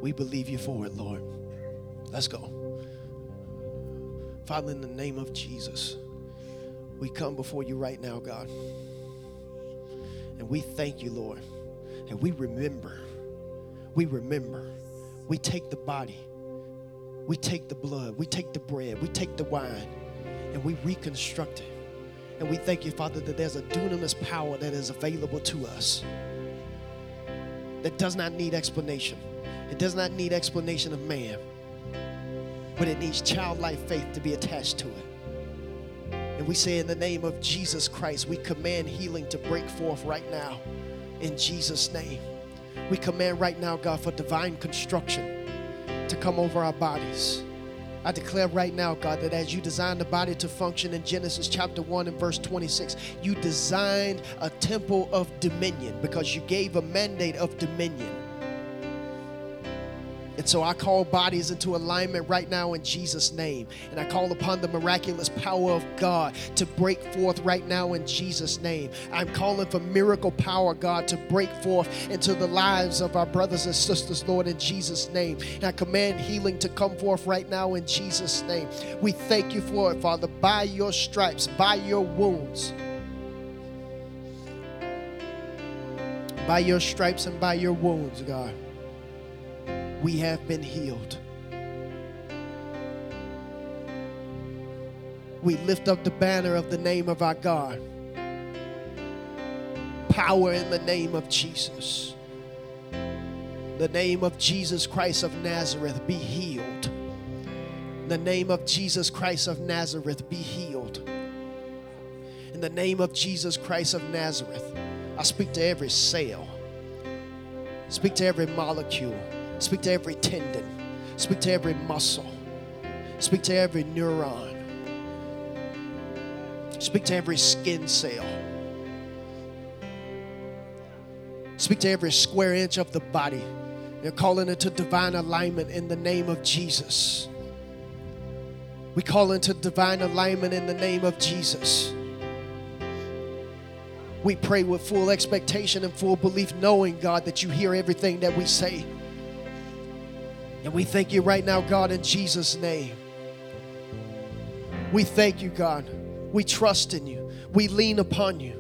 We believe you for it, Lord. Let's go. Father, in the name of Jesus we come before you right now, God. And we thank you, Lord. And we remember. We remember. We take the body. We take the blood. We take the bread. We take the wine. And we reconstruct it. And we thank you, Father, that there's a dunamis power that is available to us that does not need explanation. It does not need explanation of man, but it needs childlike faith to be attached to it. And we say, in the name of Jesus Christ, we command healing to break forth right now. In Jesus' name. We command right now, God, for divine construction to come over our bodies. I declare right now, God, that as you designed the body to function in Genesis chapter 1 and verse 26, you designed a temple of dominion because you gave a mandate of dominion. And so I call bodies into alignment right now in Jesus' name. And I call upon the miraculous power of God to break forth right now in Jesus' name. I'm calling for miracle power, God, to break forth into the lives of our brothers and sisters, Lord, in Jesus' name. And I command healing to come forth right now in Jesus' name. We thank you for it, Father, by your stripes, by your wounds. By your stripes and by your wounds, God we have been healed. We lift up the banner of the name of our God. Power in the name of Jesus. The name of Jesus Christ of Nazareth be healed. In the name of Jesus Christ of Nazareth be healed. In the name of Jesus Christ of Nazareth, I speak to every cell, speak to every molecule Speak to every tendon. Speak to every muscle. Speak to every neuron. Speak to every skin cell. Speak to every square inch of the body. You're calling into divine alignment in the name of Jesus. We call into divine alignment in the name of Jesus. We pray with full expectation and full belief, knowing, God, that you hear everything that we say. And we thank you right now, God, in Jesus' name. We thank you, God. We trust in you. We lean upon you.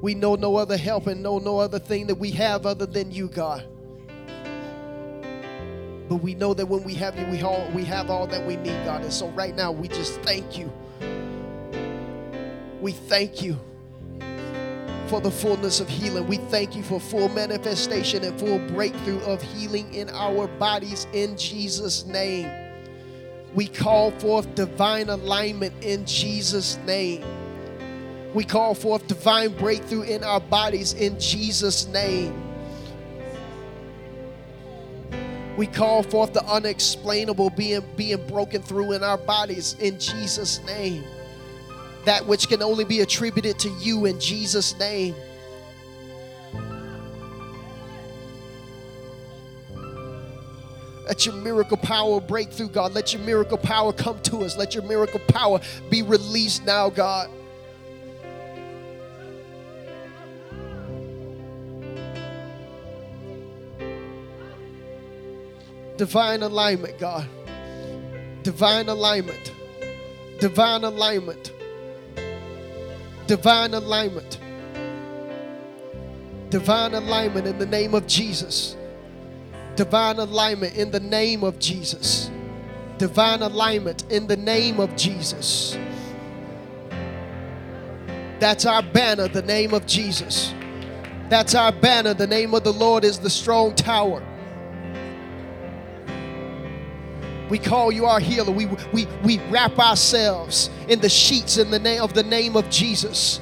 We know no other help and know no other thing that we have other than you, God. But we know that when we have you, we, all, we have all that we need, God. And so right now, we just thank you. We thank you for the fullness of healing. We thank you for full manifestation and full breakthrough of healing in our bodies in Jesus' name. We call forth divine alignment in Jesus' name. We call forth divine breakthrough in our bodies in Jesus' name. We call forth the unexplainable being, being broken through in our bodies in Jesus' name that which can only be attributed to you in Jesus' name. Let your miracle power break through, God. Let your miracle power come to us. Let your miracle power be released now, God. Divine alignment, God. Divine alignment. Divine alignment divine alignment. Divine alignment in the name of Jesus. Divine alignment in the name of Jesus. divine alignment in the name of Jesus. That's our banner, the name of Jesus. That's our banner. The name of the Lord is the strong tower. We call you our healer. We, we, we wrap ourselves in the sheets in the name of the name of Jesus.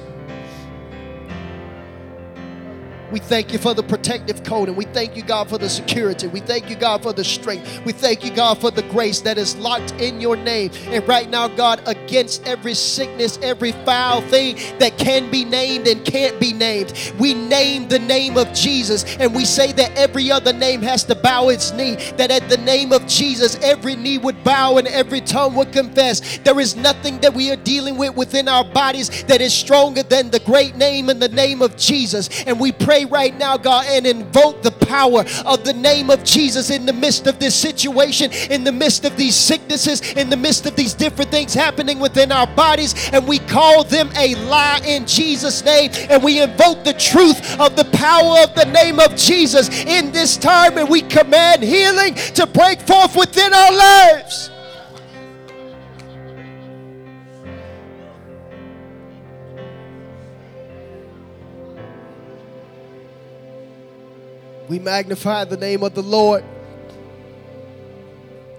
We thank you for the protective code and we thank you, God, for the security. We thank you, God, for the strength. We thank you, God, for the grace that is locked in your name. And right now, God, against every sickness, every foul thing that can be named and can't be named, we name the name of Jesus and we say that every other name has to bow its knee. That at the name of Jesus, every knee would bow and every tongue would confess. There is nothing that we are dealing with within our bodies that is stronger than the great name in the name of Jesus. And we pray right now, God, and invoke the power of the name of Jesus in the midst of this situation, in the midst of these sicknesses, in the midst of these different things happening within our bodies, and we call them a lie in Jesus' name, and we invoke the truth of the power of the name of Jesus in this time, and we command healing to break forth within our lives. We magnify the name of the Lord,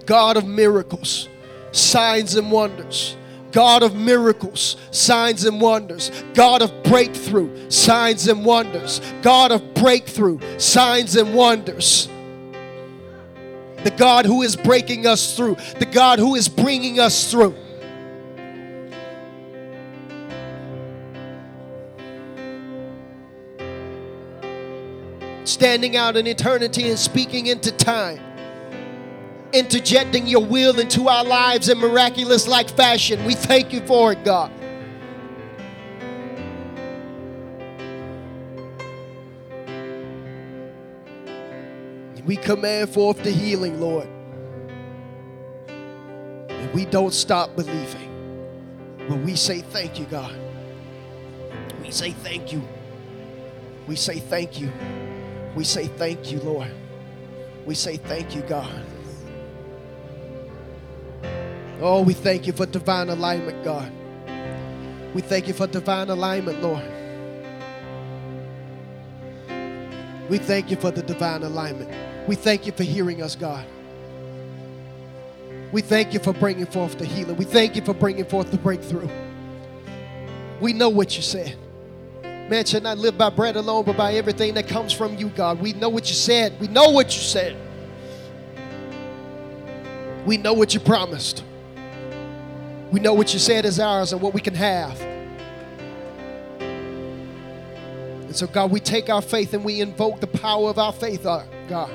God of miracles, signs and wonders. God of miracles, signs and wonders. God of breakthrough, signs and wonders. God of breakthrough, signs and wonders. The God who is breaking us through, the God who is bringing us through. Standing out in eternity and speaking into time, interjecting your will into our lives in miraculous like fashion. We thank you for it, God. We command forth the healing, Lord. And we don't stop believing. But we say thank you, God. We say thank you. We say thank you. We say thank you, Lord. We say thank you, God. Oh, we thank you for divine alignment, God. We thank you for divine alignment, Lord. We thank you for the divine alignment. We thank you for hearing us, God. We thank you for bringing forth the healing. We thank you for bringing forth the breakthrough. We know what you said. Man should not live by bread alone, but by everything that comes from you, God. We know what you said. We know what you said. We know what you promised. We know what you said is ours and what we can have. And so, God, we take our faith and we invoke the power of our faith, uh, God.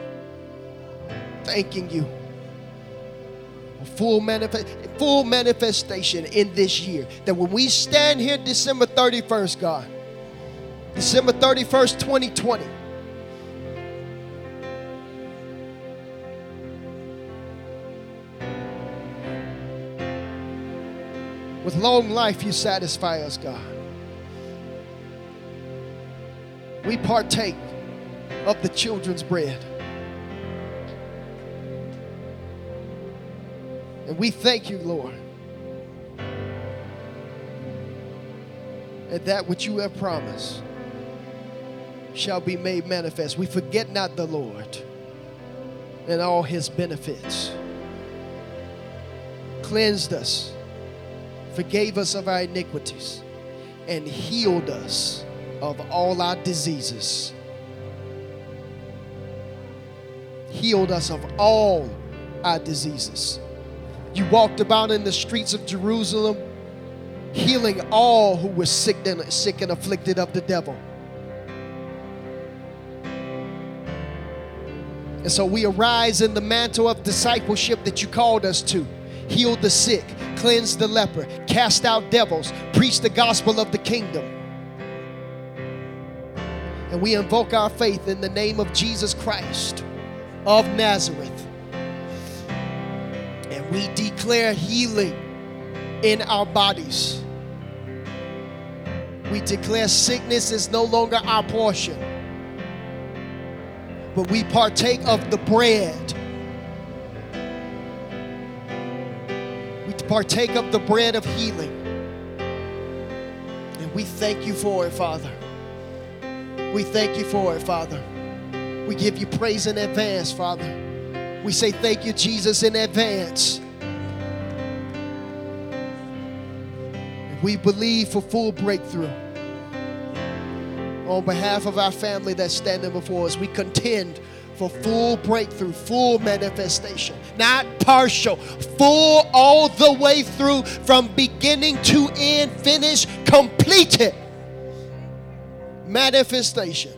Thanking you full, manifest, full manifestation in this year. That when we stand here December 31st, God, December 31st, 2020. With long life, you satisfy us, God. We partake of the children's bread. And we thank you, Lord. at that which you have promised shall be made manifest. We forget not the Lord and all his benefits. Cleansed us, forgave us of our iniquities, and healed us of all our diseases. Healed us of all our diseases. You walked about in the streets of Jerusalem, healing all who were sick and, sick and afflicted of the devil. And so we arise in the mantle of discipleship that you called us to. Heal the sick, cleanse the leper, cast out devils, preach the gospel of the kingdom. And we invoke our faith in the name of Jesus Christ of Nazareth. And we declare healing in our bodies. We declare sickness is no longer our portion but we partake of the bread We partake of the bread of healing. And we thank you for it, Father. We thank you for it, Father. We give you praise in advance, Father. We say thank you, Jesus, in advance. And we believe for full breakthrough. On behalf of our family that's standing before us, we contend for full breakthrough, full manifestation, not partial, full all the way through from beginning to end, finish, completed manifestation.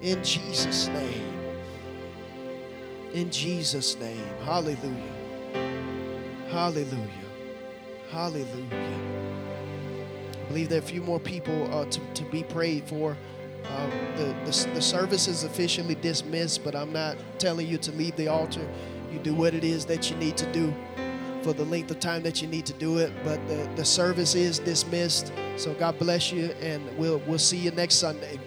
In Jesus' name. In Jesus' name. Hallelujah. Hallelujah. Hallelujah. I believe there are a few more people uh, to, to be prayed for. Uh, the, the, the service is officially dismissed, but I'm not telling you to leave the altar. You do what it is that you need to do for the length of time that you need to do it. But the, the service is dismissed. So God bless you, and we'll, we'll see you next Sunday.